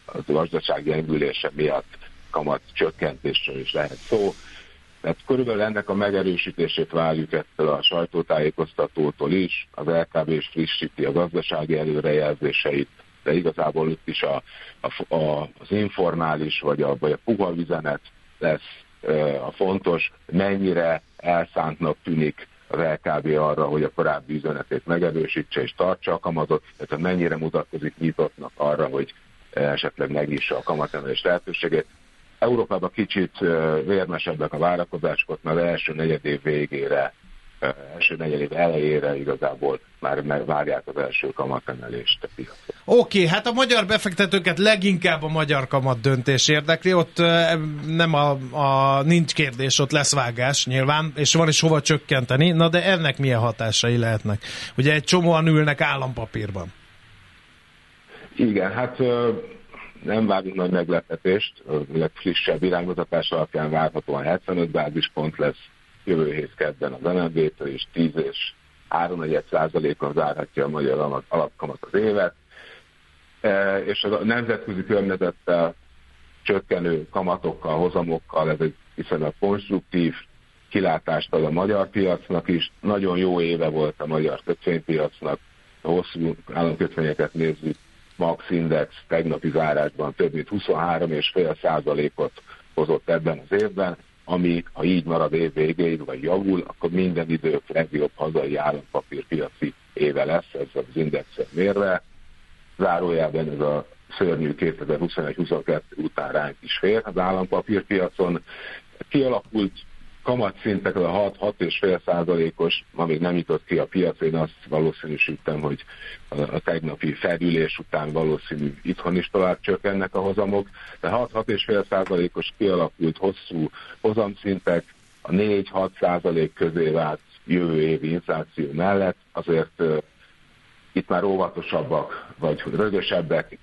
az gazdaság gyengülése miatt kamat csökkentésről is lehet szó. Tehát körülbelül ennek a megerősítését várjuk ettől a sajtótájékoztatótól is, az LKB is frissíti a gazdasági előrejelzéseit, de igazából itt is a, a, a, az informális vagy a, vagy a puha üzenet lesz a fontos, mennyire elszántnak tűnik az LKB arra, hogy a korábbi üzenetét megerősítse és tartsa a kamatot, tehát mennyire mutatkozik nyitottnak arra, hogy esetleg megnyissa a kamatemelés lehetőségét. Európában kicsit vérmesebbek a várakozások, mert az első negyed év végére, első negyed év elejére igazából már várják az első kamatemelést a piacon. Oké, okay, hát a magyar befektetőket leginkább a magyar kamat döntés érdekli, ott nem a, a nincs kérdés, ott lesz vágás nyilván, és van is hova csökkenteni, na de ennek milyen hatásai lehetnek? Ugye egy csomóan ülnek állampapírban. Igen, hát nem várunk nagy meglepetést, a legfrissebb iránymutatás alapján várhatóan 75 bázispont lesz jövő hét kedden az mnb és 10 és 3,1 százalékon zárhatja a magyar alapkamat az évet, e, és a nemzetközi környezettel csökkenő kamatokkal, hozamokkal ez egy viszonylag konstruktív kilátást ad a magyar piacnak is. Nagyon jó éve volt a magyar kötvénypiacnak, a hosszú államkötvényeket nézzük, Max Index tegnapi zárásban több mint 23,5 százalékot hozott ebben az évben, ami, ha így marad év végéig, vagy javul, akkor minden idők legjobb hazai állampapírpiaci éve lesz, ez az indexen mérve. Zárójában ez a szörnyű 2021-22 után ránk is fér az állampapírpiacon. Kialakult kamatszintek, a 6-6,5 százalékos, ma még nem jutott ki a piac, én azt valószínűsítem, hogy a, a tegnapi felülés után valószínű itthon is tovább csökkennek a hozamok, de 6-6,5 százalékos kialakult hosszú hozamszintek a 4-6 százalék közé vált jövő évi infláció mellett, azért uh, itt már óvatosabbak, vagy rögösebbek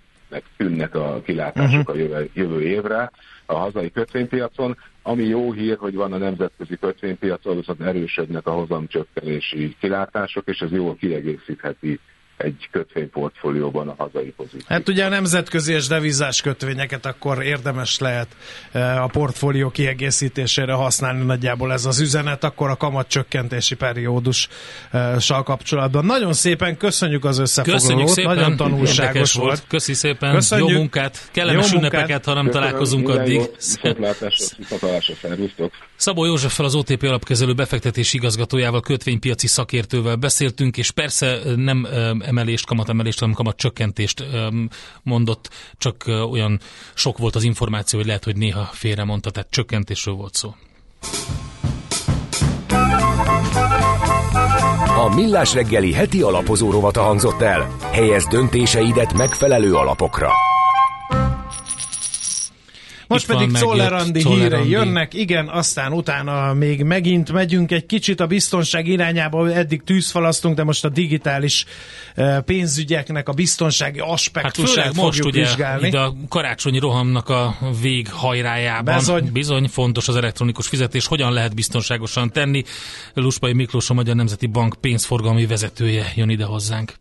tűnnek a kilátások uh-huh. a jövő, jövő évre a hazai kötvénypiacon. Ami jó hír, hogy van a nemzetközi kötvénypiacon, viszont erősödnek a hozamcsökkenési kilátások, és ez jól kiegészítheti egy kötvényportfólióban a hazai pozíció. Hát ugye a nemzetközi és devizás kötvényeket akkor érdemes lehet e, a portfólió kiegészítésére használni nagyjából ez az üzenet, akkor a kamatcsökkentési periódussal kapcsolatban. Nagyon szépen köszönjük az összefoglalót, köszönjük szépen. nagyon tanulságos volt. volt. Köszi szépen, köszönjük. jó munkát, kellemes jó ünnepeket, munkát. ha nem Köszönöm, találkozunk addig. Szabó Józseffel az OTP alapkezelő befektetési igazgatójával, kötvénypiaci szakértővel beszéltünk, és persze nem emelést, kamatemelést, hanem kamatcsökkentést mondott, csak olyan sok volt az információ, hogy lehet, hogy néha félre mondta, tehát csökkentésről volt szó. A Millás reggeli heti alapozó rovata hangzott el. Helyez döntéseidet megfelelő alapokra. Most Itt pedig Czoller Andi hírei jönnek, igen, aztán utána még megint megyünk egy kicsit a biztonság irányába, eddig tűzfalasztunk, de most a digitális eh, pénzügyeknek a biztonsági aspektusát hát most ugye vizsgálni. Ide a karácsonyi rohamnak a véghajrájában bizony. bizony fontos az elektronikus fizetés, hogyan lehet biztonságosan tenni. Luspai Miklós, a Magyar Nemzeti Bank pénzforgalmi vezetője jön ide hozzánk.